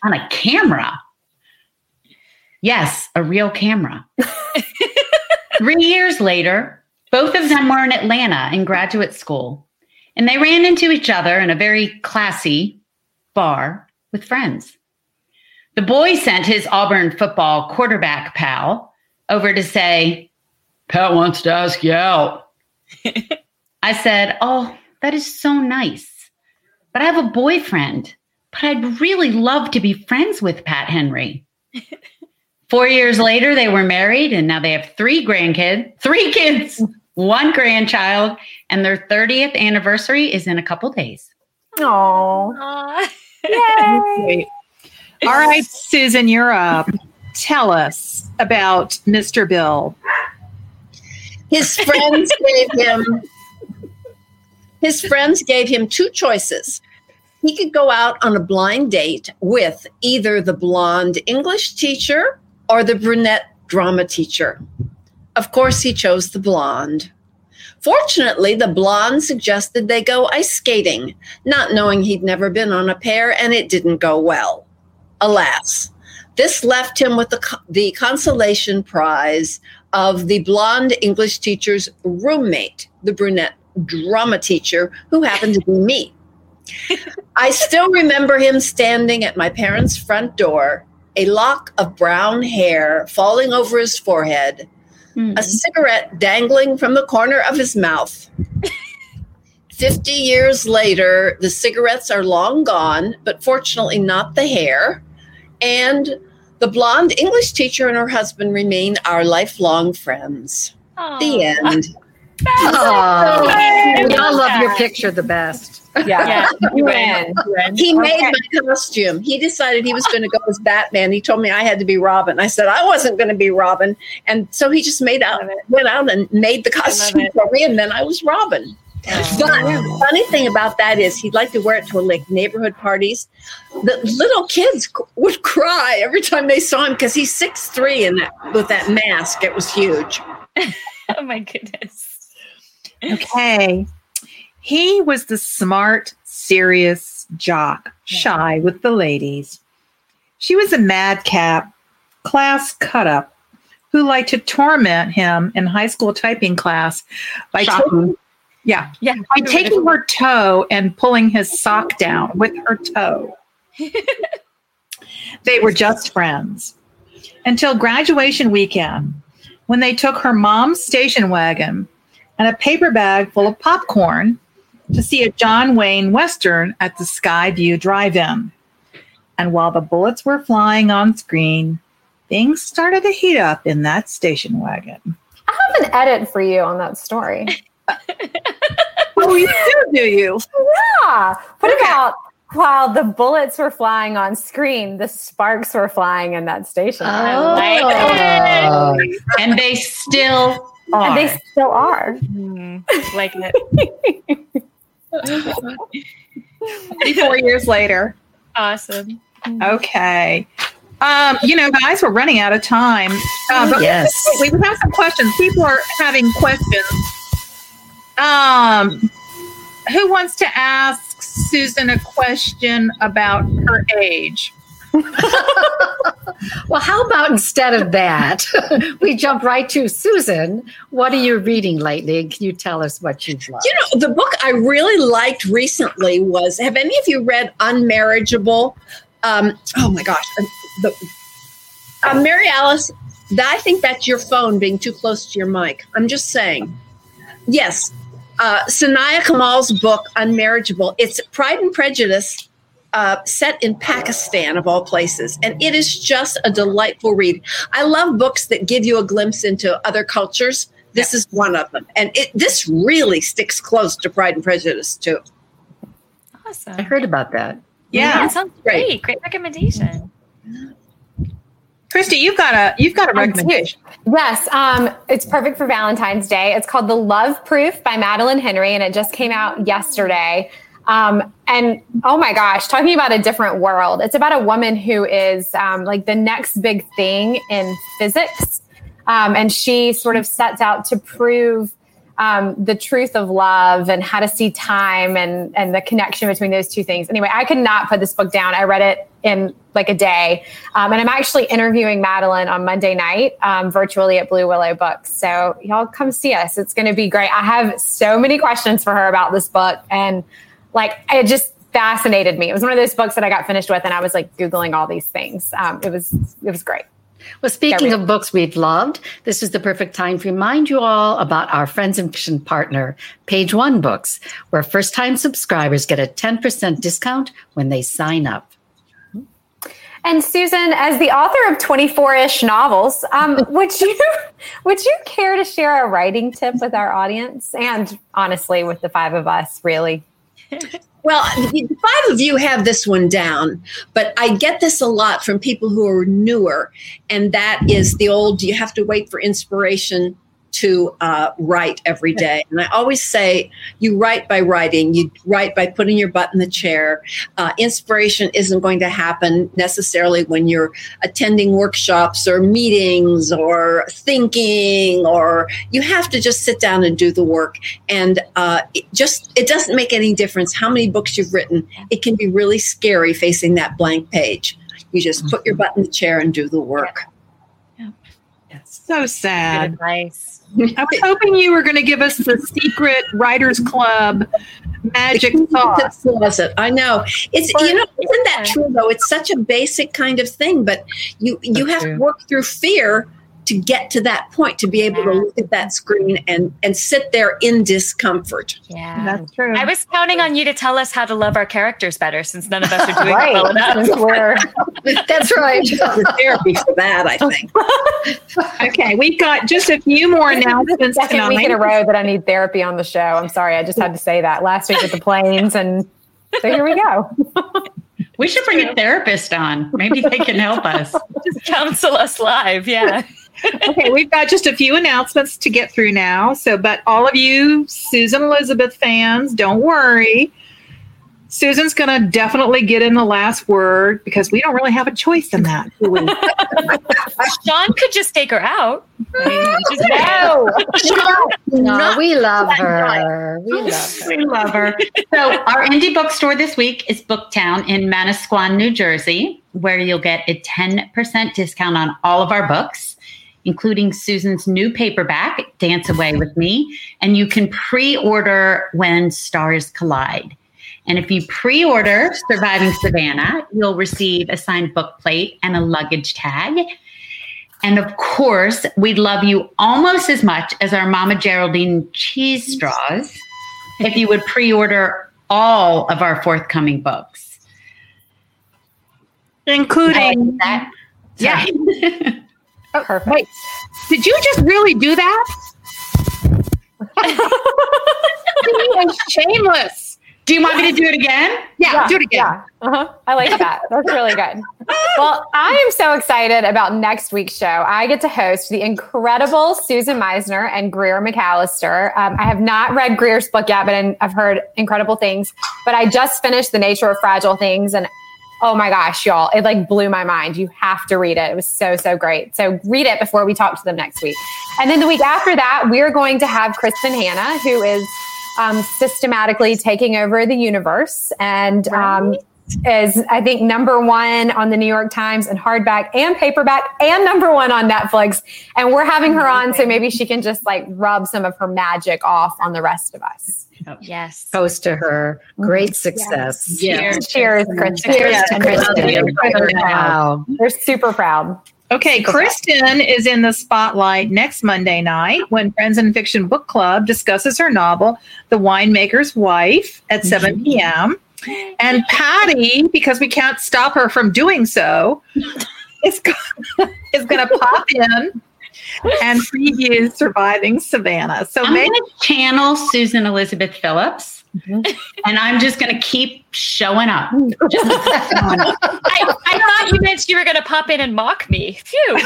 on a camera. Yes, a real camera. Three years later, both of them were in Atlanta in graduate school, and they ran into each other in a very classy bar with friends. The boy sent his Auburn football quarterback pal over to say, Pat wants to ask you out. I said, Oh, That is so nice. But I have a boyfriend, but I'd really love to be friends with Pat Henry. Four years later, they were married and now they have three grandkids, three kids, one grandchild, and their 30th anniversary is in a couple days. Oh, Aw. Great. All right, Susan, you're up. Tell us about Mr. Bill. His friends gave him his friends gave him two choices. He could go out on a blind date with either the blonde English teacher or the brunette drama teacher. Of course, he chose the blonde. Fortunately, the blonde suggested they go ice skating, not knowing he'd never been on a pair, and it didn't go well. Alas, this left him with the, the consolation prize of the blonde English teacher's roommate, the brunette drama teacher, who happened to be me. I still remember him standing at my parents' front door, a lock of brown hair falling over his forehead, a cigarette dangling from the corner of his mouth. 50 years later, the cigarettes are long gone, but fortunately not the hair. And the blonde English teacher and her husband remain our lifelong friends. The end. Oh, I we all love love your picture the best. Yeah, Yeah. you win. He made my costume. He decided he was going to go as Batman. He told me I had to be Robin. I said I wasn't going to be Robin, and so he just made out, went out and made the costume for me, and then I was Robin. But funny thing about that is he'd like to wear it to like neighborhood parties. The little kids c- would cry every time they saw him because he's six three and that with that mask. It was huge. Oh my goodness. Okay. He was the smart, serious jock, shy with the ladies. She was a madcap, class cut up who liked to torment him in high school typing class by taking, yeah, Yeah. by taking her toe and pulling his sock down with her toe. they were just friends until graduation weekend when they took her mom's station wagon and a paper bag full of popcorn to see a John Wayne Western at the Skyview Drive In. And while the bullets were flying on screen, things started to heat up in that station wagon. I have an edit for you on that story. Oh, you do, do you? Yeah. What about while the bullets were flying on screen, the sparks were flying in that station? I like it. And they still are. And they still are. Mm, like it. 34 years later. Awesome. Okay. Um, you know, guys, we're running out of time. Uh, but Yes. we have some questions. People are having questions. Um, who wants to ask Susan a question about her age? Well, how about instead of that, we jump right to Susan? What are you reading lately? Can you tell us what you've loved? You know, the book I really liked recently was Have any of you read Unmarriageable? Um, oh my gosh. uh, The, uh, Mary Alice, I think that's your phone being too close to your mic. I'm just saying. Yes. Uh, Soniah Kamal's book, Unmarriageable, it's Pride and Prejudice uh, set in Pakistan, of all places. And it is just a delightful read. I love books that give you a glimpse into other cultures. This is one of them. And it this really sticks close to Pride and Prejudice, too. Awesome. I heard about that. Yeah. That sounds Great. great. Great recommendation. Christy, you've got a you've got a recommendation. Yes, um, it's perfect for Valentine's Day. It's called The Love Proof by Madeleine Henry, and it just came out yesterday. Um, and oh my gosh, talking about a different world. It's about a woman who is um, like the next big thing in physics. Um, and she sort of sets out to prove um, the truth of love and how to see time and, and the connection between those two things. Anyway, I could not put this book down. I read it in like a day. Um, and I'm actually interviewing Madeleine on Monday night um, virtually at Blue Willow Books. So y'all come see us. It's going to be great. I have so many questions for her about this book. And like, it just fascinated me. It was one of those books that I got finished with and I was like Googling all these things. Um, it was, it was great. Well, speaking of books we've loved, this is the perfect time to remind you all about our Friends and Fiction partner, Page One Books, where first time subscribers get a 10% discount when they sign up. And Susan, as the author of 24-ish novels, um, would you would you care to share a writing tip with our audience and honestly with the five of us, really? Well, five of you have this one down, but I get this a lot from people who are newer, and that is the old you have to wait for inspiration to uh, write every day. And I always say you write by writing, you write by putting your butt in the chair. Uh, inspiration isn't going to happen necessarily when you're attending workshops or meetings or thinking, or you have to just sit down and do the work. And uh, it just, it doesn't make any difference how many books you've written. It can be really scary facing that blank page. You just put your butt in the chair and do the work. So sad. advice. I was hoping you were going to give us the secret Writers Club magic sauce. closet. I know. It's you know, isn't that true though? It's such a basic kind of thing, but you you That's have true. to work through fear to get to that point to be able to look at that screen and and sit there in discomfort. Yeah. That's true. I was counting on you to tell us how to love our characters better since none of us are doing Right. well enough. That's right. The therapy for that, I think. okay, we've got just a few more announcements second week in a row that I need therapy on the show. I'm sorry, I just had to say that last week with the planes, and so here we go. We should bring a therapist on. Maybe they can help us. Just counsel us live. Yeah. Okay, we've got just a few announcements to get through now. So, but all of you Susan Elizabeth fans, don't worry. Susan's going to definitely get in the last word because we don't really have a choice in that. Sean could just take her out. I mean, just- No, No, we love her. We love her. We love her. So, our indie bookstore this week is Booktown in Manasquan, New Jersey, where you'll get a 10% discount on all of our books, including Susan's new paperback, Dance Away with Me. And you can pre order When Stars Collide. And if you pre order Surviving Savannah, you'll receive a signed book plate and a luggage tag. And of course, we'd love you almost as much as our Mama Geraldine cheese straws if you would pre order all of our forthcoming books. Including That, Yeah. perfect. Wait, did you just really do that? Shameless. Do you want me to do it again? Yeah, do it again. Yeah, uh-huh. I like that. That's really good. Well, I am so excited about next week's show. I get to host the incredible Susan Meissner and Greer Macallister. Um, I have not read Greer's book yet, but I've heard incredible things. But I just finished The Nature of Fragile Things, and oh my gosh, y'all, it like blew my mind. You have to read it. It was so, so great. So read it before we talk to them next week. And then the week after that, we're going to have Kristin Hannah, who is um, systematically taking over the universe and um, is, I think, number one on the New York Times and hardback and paperback and number one on Netflix. And we're having her on so maybe she can just like rub some of her magic off on the rest of us. Yes. Toast to her. Mm-hmm. Great success. Yeah. Cheers, Kristen. Cheers to Kristen. Wow. We're super proud. Okay, Kristen is in the spotlight next Monday night when Friends and Fiction Book Club discusses her novel, The Winemaker's Wife, at 7 mm-hmm. p.m. And Patty, because we can't stop her from doing so, is, go- is going to pop in and preview Surviving Savannah. So I'm maybe going to channel Susan Elizabeth Phillips, and I'm just going to keep showing up. Showing up. I, I thought you meant you were going to pop in and mock me. Phew.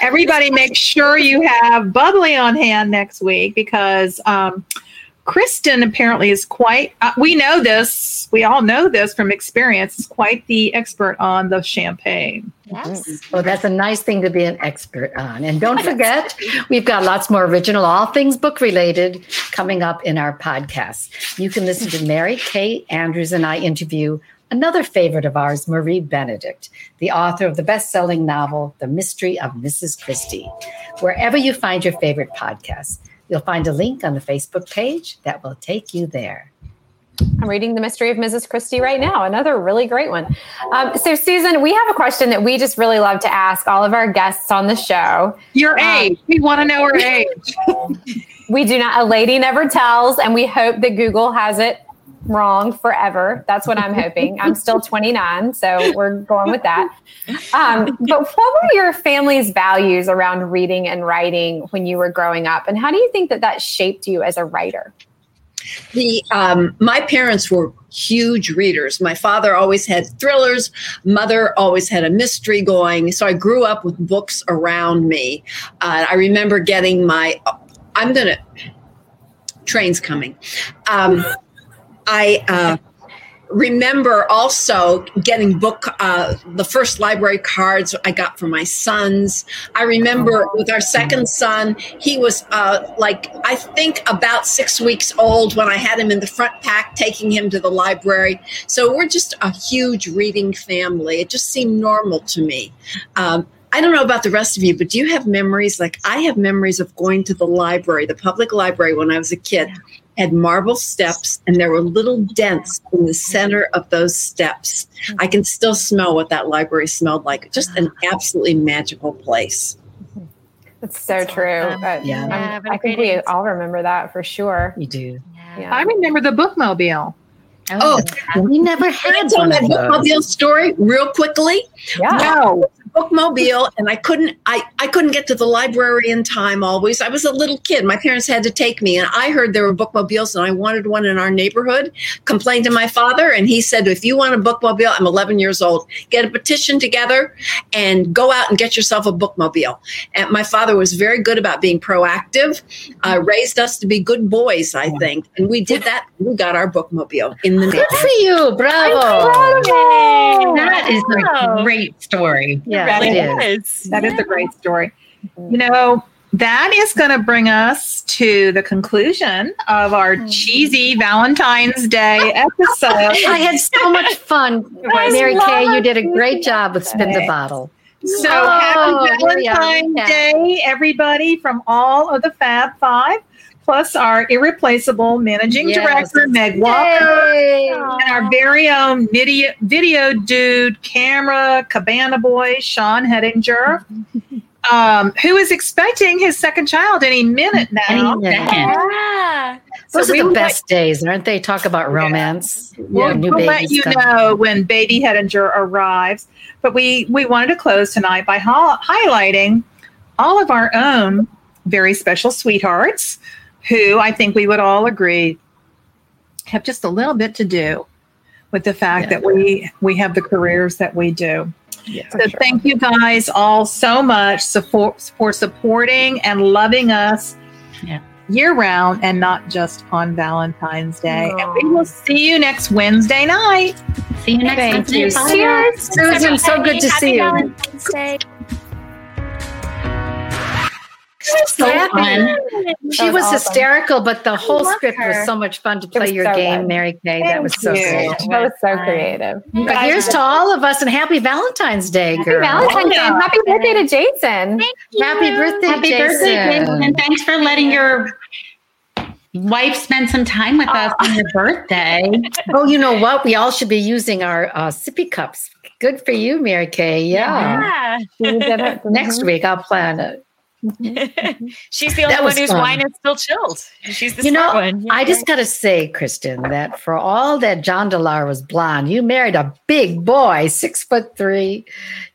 everybody make sure you have bubbly on hand next week because um, Kristen apparently is quite, uh, we know this, we all know this from experience, is quite the expert on the champagne. Yes. Well, that's a nice thing to be an expert on. And don't forget, we've got lots more original, all things book related, coming up in our podcast. You can listen to Mary Kay Andrews and I interview another favorite of ours, Marie Benedict, the author of the best selling novel, The Mystery of Mrs. Christie. Wherever you find your favorite podcast, you'll find a link on the Facebook page that will take you there. I'm reading The Mystery of Mrs. Christie right now. Another really great one. Um, so, Susan, we have a question that we just really love to ask all of our guests on the show. Your Um, age. we want to know her age. We do not, a lady never tells, and we hope that Google has it wrong forever. That's what I'm hoping. I'm still 29, so we're going with that. Um, but what were your family's values around reading and writing when you were growing up? And how do you think that that shaped you as a writer? the um, my parents were huge readers my father always had thrillers mother always had a mystery going so i grew up with books around me uh, i remember getting my i'm gonna trains coming um, i uh, remember also getting book uh, the first library cards i got for my sons. I remember with our second son he was uh, like i think about six weeks old when i had him in the front pack taking him to the library. So we're just a huge reading family. It just seemed normal to me. Um, I don't know about the rest of you, but do you have memories? Like I have memories of going to the library, the public library when I was a kid, had marble steps and there were little dents in the center of those steps. Mm. I can still smell what that library smelled like. Just an absolutely magical place. Mm-hmm. It's so true. But uh, Yeah. I'm- Yeah, what a I think great we all remember that for sure. You do. Yeah. I remember the bookmobile. Oh, oh, We never can I had tell one that bookmobile story real quickly? yeah. No. Bookmobile and I couldn't I, I couldn't get to the library in time always. I was a little kid. My parents had to take me and I heard there were bookmobiles and I wanted one in our neighborhood. Complained to my father and he said if you want a bookmobile, I'm 11 years old, get a petition together and go out and get yourself a bookmobile. And my father was very good about being proactive, uh, raised us to be good boys, I think. And we did that. We got our bookmobile in the Good neighborhood. for you. Bravo. That is a great story. Yeah, That it is. That is a great story. You know, that is going to bring us to the conclusion of our hmm. cheesy Valentine's Day episode. I had so much fun. Mary Kay, you did a great job with Spin the Bottle. So Oh, happy yeah, Valentine's yeah. Day, everybody from all of the Fab Five, plus our irreplaceable managing Yes. director, Meg Walker. Yay. And our very own video, video dude, camera, cabana boy, Sean Hedinger, um, who is expecting his second child any minute now. Any second. Yeah. Those So we are the best days, aren't they? Talk about romance. We'll, Yeah, new we'll let you know when baby Hedinger arrives. But we, we wanted to close tonight by ho- highlighting all of our own very special sweethearts who I think we would all agree have just a little bit to do with the fact Yeah. that we we have the careers that we do. Yeah. So thank you guys all so much for, for supporting and loving us Yeah. year round and not just on Valentine's Day. And we will see you next Wednesday night. See you next Thank Wednesday. you. Cheers. Susan, so good to Happy see you. Valentine's Day. So fun. She was was awesome. hysterical, but the whole script her. was so much fun to play your so game, good. Mary Kay. That was so Thank you. great. That was so creative. But here's to all of us and happy Valentine's Day, Happy. Valentine's Day. and Happy birthday to Jason. Happy birthday, Happy Jason. birthday, Jason. And thanks for letting your wife spend some time with us on your birthday. Oh, you know what? We all should be using our uh, sippy cups. Good for you, Mary Kay. Yeah. Yeah. You did it. Next week, I'll plan it. Mm-hmm, mm-hmm. She's the only one whose fun. wine is still chilled. She's the You know, smart one. I just got to say, Kristen, that for all that Jondalar was blonde, you married a big boy, six foot three.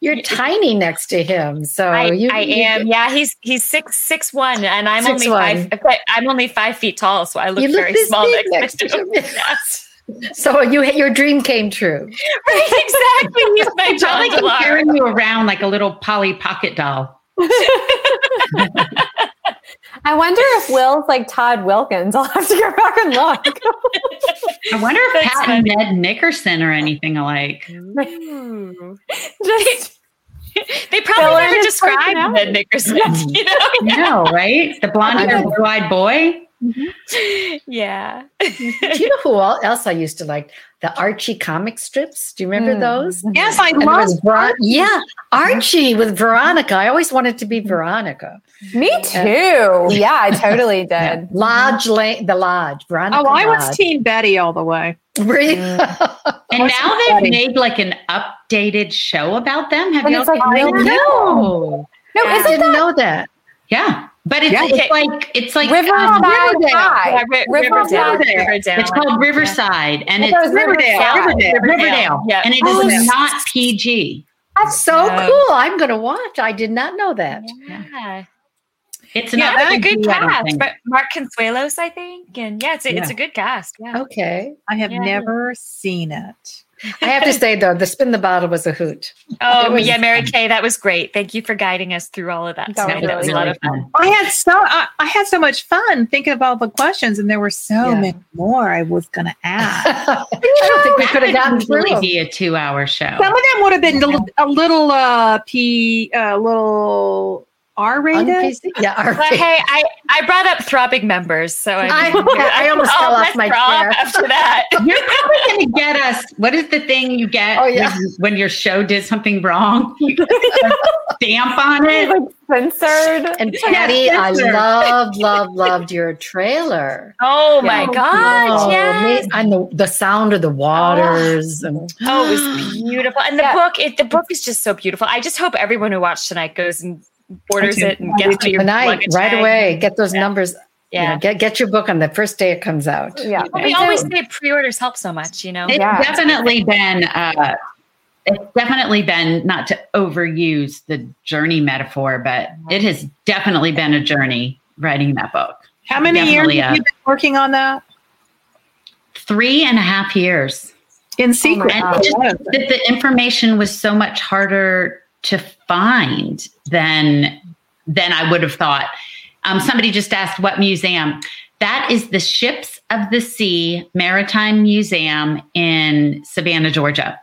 You're tiny next to him. So I, you, I you- am. Yeah, he's he's six six one, and I'm Six only one. five. I'm only five feet tall, so I look You look very small next, next to to him. him. Yes. So you your dream came true. right, exactly. He's my John Probably Delar. carrying you around like a little Polly Pocket doll. I wonder if Will's like Todd Wilkins. I'll have to go back and look. I wonder if That's Pat and Ned Nickerson are anything alike. Just They probably Filling never described. Ned Nickerson. You know? No, right? The blonde haired, blue eyed boy. Mm-hmm. yeah. Mm-hmm. Do you know who else I used to like? The oh. Archie comic strips. Do you remember Mm. those? Yes, I love Ver- yeah, Archie with Veronica. I always wanted to be Veronica. Me too. Yeah, I totally did. Lodge Lane, the Lodge. Veronica. Oh, I was Lodge. Team Betty all the way. Really? Mm. And now they've made like an updated show about them. Have And you it's like real no, No, I isn't didn't that know that. Yeah, but it's, Yeah. it's like it's like Riverside um, High? Yeah, Ri- Riverdale. Riverdale. Riverdale. it's called Riverside, and I it's thought Riverdale. Riverside. Riverdale. Riverdale, Yeah. and it Oh, is not PG. That's so Yeah. cool. I'm going to watch. I did not know that. Yeah. It's Yeah, not a good I cast. But Mark Consuelos, I think. And yeah, it's a, it's a good cast. Yeah. Okay. I have Yeah. never seen it. I have to say though, the spin the bottle was a hoot. Oh, was yeah, Mary. Kay, that was great. Thank you for guiding us through all of that. That was That was a lot of fun. I had so I, I had so much fun thinking of all the questions, and there were so Yeah. many more I was going to ask. I don't think we could have gotten That through. would be a two-hour show. Some of them would have been a little, a little uh, p, a little R rated. Un-PC? Yeah, our But hey, I, I brought up throbbing members, so I, I- I almost fell off my chair. after that. You're probably going to get us. What is the thing you get Oh, yeah. when, when your show did something wrong? You get a stamp on it. like censored. And Patty, I loved, loved, loved your trailer. Oh my Yeah. gosh, Oh, yes. ma- and the, the sound of the waters. And, Oh, it was beautiful. And the Yeah. book, it, the book is just so beautiful. I just hope everyone who watched tonight goes and orders it and gets to your tonight, right away, get those Yeah. numbers. you know, Yeah. get get your book on the first day it comes out. Yeah. Well, we And always say pre-orders help so much, you know. It's Yeah. definitely been. Uh, it's definitely been not to overuse the journey metaphor, but it has definitely been a journey writing that book. How many Definitely, years have you been working on that Three and a half years. in secret? And just that the information was so much harder to find than than I would have thought. Um, somebody just asked what museum. That is the Ships of the Sea Maritime Museum in Savannah, Georgia.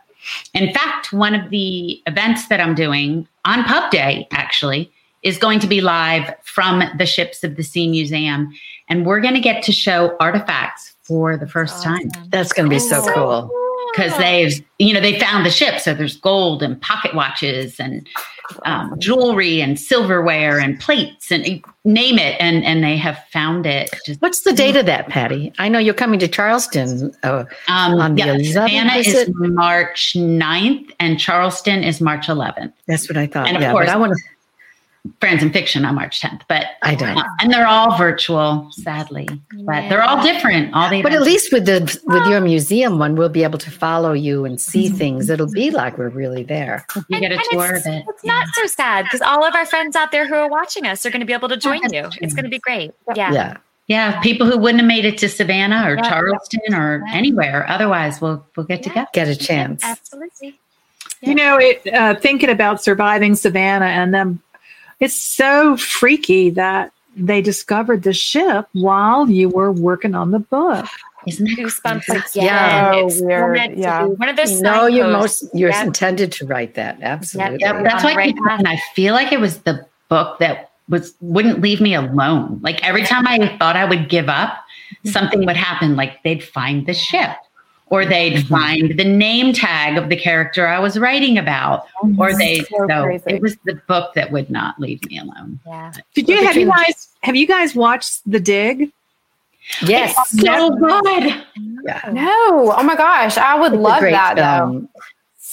In fact, one of the events that I'm doing on Pub Day actually is going to be live from the Ships of the Sea Museum, and we're going to get to show artifacts for the first time That's going to be so cool. Because they've you know they found the ship so there's gold and pocket watches and um, jewelry and silverware and plates and name it and and they have found it just What's the date of that, Patty? I know you're coming to Charleston. Uh, um On the yeah, 11th, Savannah is is? March 9th and Charleston is March 11th that's what I thought. And of yeah, course- but I want to. Friends and Fiction on March 10th but I don't. uh, and they're all virtual sadly but they're all different all the But at least with the with your museum one, we'll be able to follow you and see things. It'll be like we're really there. you get a tour it's, of it it's not so sad because all of our friends out there who are watching us are going to be able to join that's you. true. It's going to be great. Yeah. Yeah. yeah people who wouldn't have made it to Savannah or Yeah. Charleston or anywhere otherwise we'll we'll get Yeah. together Get a chance. Absolutely. You know, it uh, thinking about surviving Savannah and them, it's so freaky that they discovered the ship while you were working on the book. isn't that Goosebumps crazy? again. Yeah. It's So weird. meant to Yeah. be. One of those You know, you most you're Yeah. intended to write that. Absolutely. Yep, that's why I, Right keep I feel like it was the book that was wouldn't leave me alone. Like every time I thought I would give up, mm-hmm. something would happen. Like they'd find the ship, or they'd Mhm. find the name tag of the character I was writing about, or they. So So, it was the book that would not leave me alone. Yeah. Did you Well, have you between- guys have you guys watched The Dig? Yes. So good. Yeah. No. Oh my gosh. I would It's love great that though. film.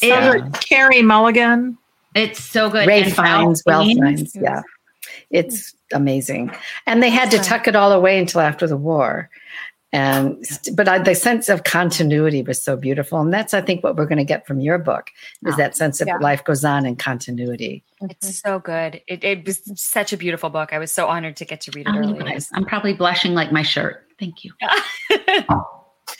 Yeah. Carey Mulligan. It's so good. Ray And finds, Val well finds. Yeah. It's amazing. And they had to tuck it all away until after the war. And but I, the sense of continuity was so beautiful, and that's I think what we're going to get from your book is Oh, that sense of yeah. life goes on in continuity. It's mm-hmm. so good. It, it was such a beautiful book. I was so honored to get to read it Oh, earlier. guys, I'm probably blushing like my shirt. Thank you.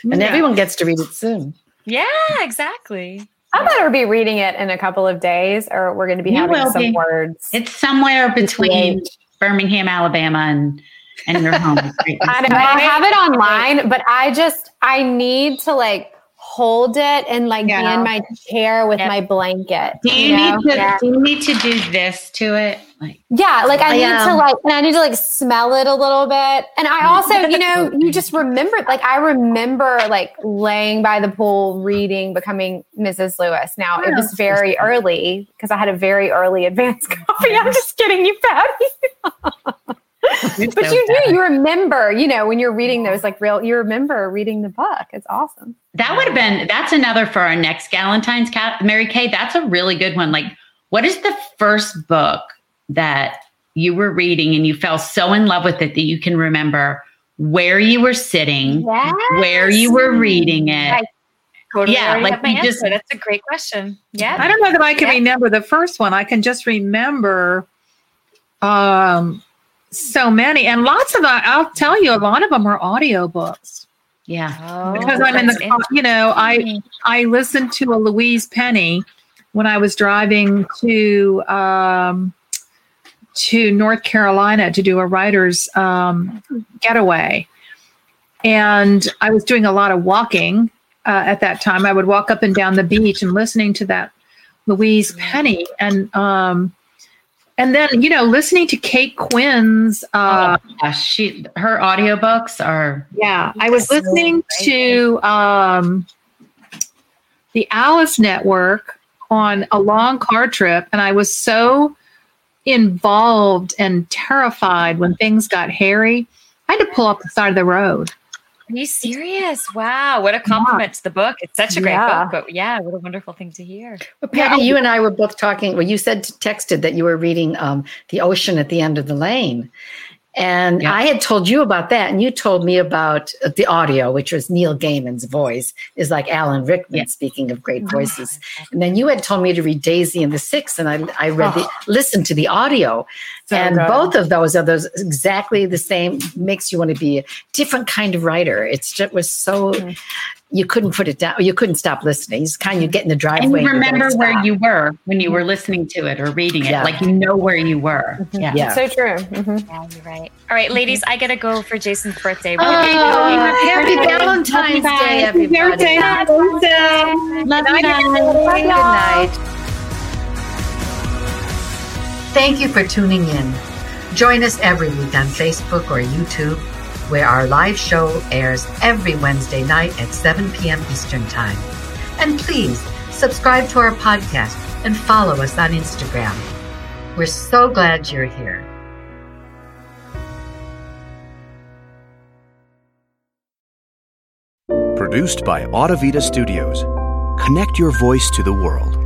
And everyone gets to read it soon. yeah, exactly. I better be reading it in a couple of days, or we're going to be You having some be. words. It's somewhere between Birmingham, Alabama, and and your home. I know I have it online, but I just I need to like hold it and like be in my chair with Yep. my blanket. Do you know? need to Yeah. do you need to do this to it? Like Yeah, like I I, need to um, like, and I need to like smell it a little bit. And I also, you know, you just remember, like I remember like laying by the pool reading, becoming Mrs. Lewis. Now it was very early because I had a very early advanced copy. I'm just kidding you, Patty. you're But so you bad. do, you remember, you know, when you're reading those like real, you remember reading the book. It's awesome. That would have been that's another for our next Galentine's cat Mary Kay. That's a really good one. Like, what is the first book that you were reading and you fell so in love with it that you can remember where you were sitting, where you were reading it? I Totally Yeah, like my just- That's a great question. Yeah. I don't know that I can Yeah. remember the first one. I can just remember um, so many, and lots of them. I'll tell you, a lot of them are audiobooks Yeah. Oh, because I'm in the. You know, I I listened to a Louise Penny when I was driving to um, to North Carolina to do a writer's um, getaway, and I was doing a lot of walking uh, at that time. I would walk up and down the beach and listening to that Louise Penny, and um, and then you know listening to Kate Quinn's. Uh, oh, she her audiobooks are yeah, I was listening to um, the Alice Network on a long car trip, and I was so involved and terrified when things got hairy. I had to pull off the side of the road. Are you serious? Wow. What a compliment to the book. It's such a great Yeah. book, but yeah, what a wonderful thing to hear. But Patty, you and I were both talking. Well, you said texted that you were reading um, "The Ocean at the End of the Lane," and Yeah. I had told you about that, and you told me about uh, the audio, which was Neil Gaiman's voice, is like Alan Rickman. Yeah. Speaking of great voices, and then you had told me to read Daisy and the Six, and I I read the listened to the audio, So and good. both of those are those exactly the same. Makes you want to be a different kind of writer. It's just was so. You couldn't put it down. You couldn't stop listening. You kind of get in the driveway. and you and remember where you were when you were listening to it or reading it. Yeah. Like you know where you were. Yeah. Yeah. So true. Mhm. Yeah, you're right. All right, ladies, I gotta go for Jason's birthday. Oh, happy Valentine's Day, everybody. Love you guys. Good night. Thank you for tuning in. Join us every week on Facebook or YouTube, where our live show airs every Wednesday night at 7 p.m. Eastern Time. And please subscribe to our podcast and follow us on Instagram. We're so glad you're here. Produced by Audavita Studios. Connect your voice to the world.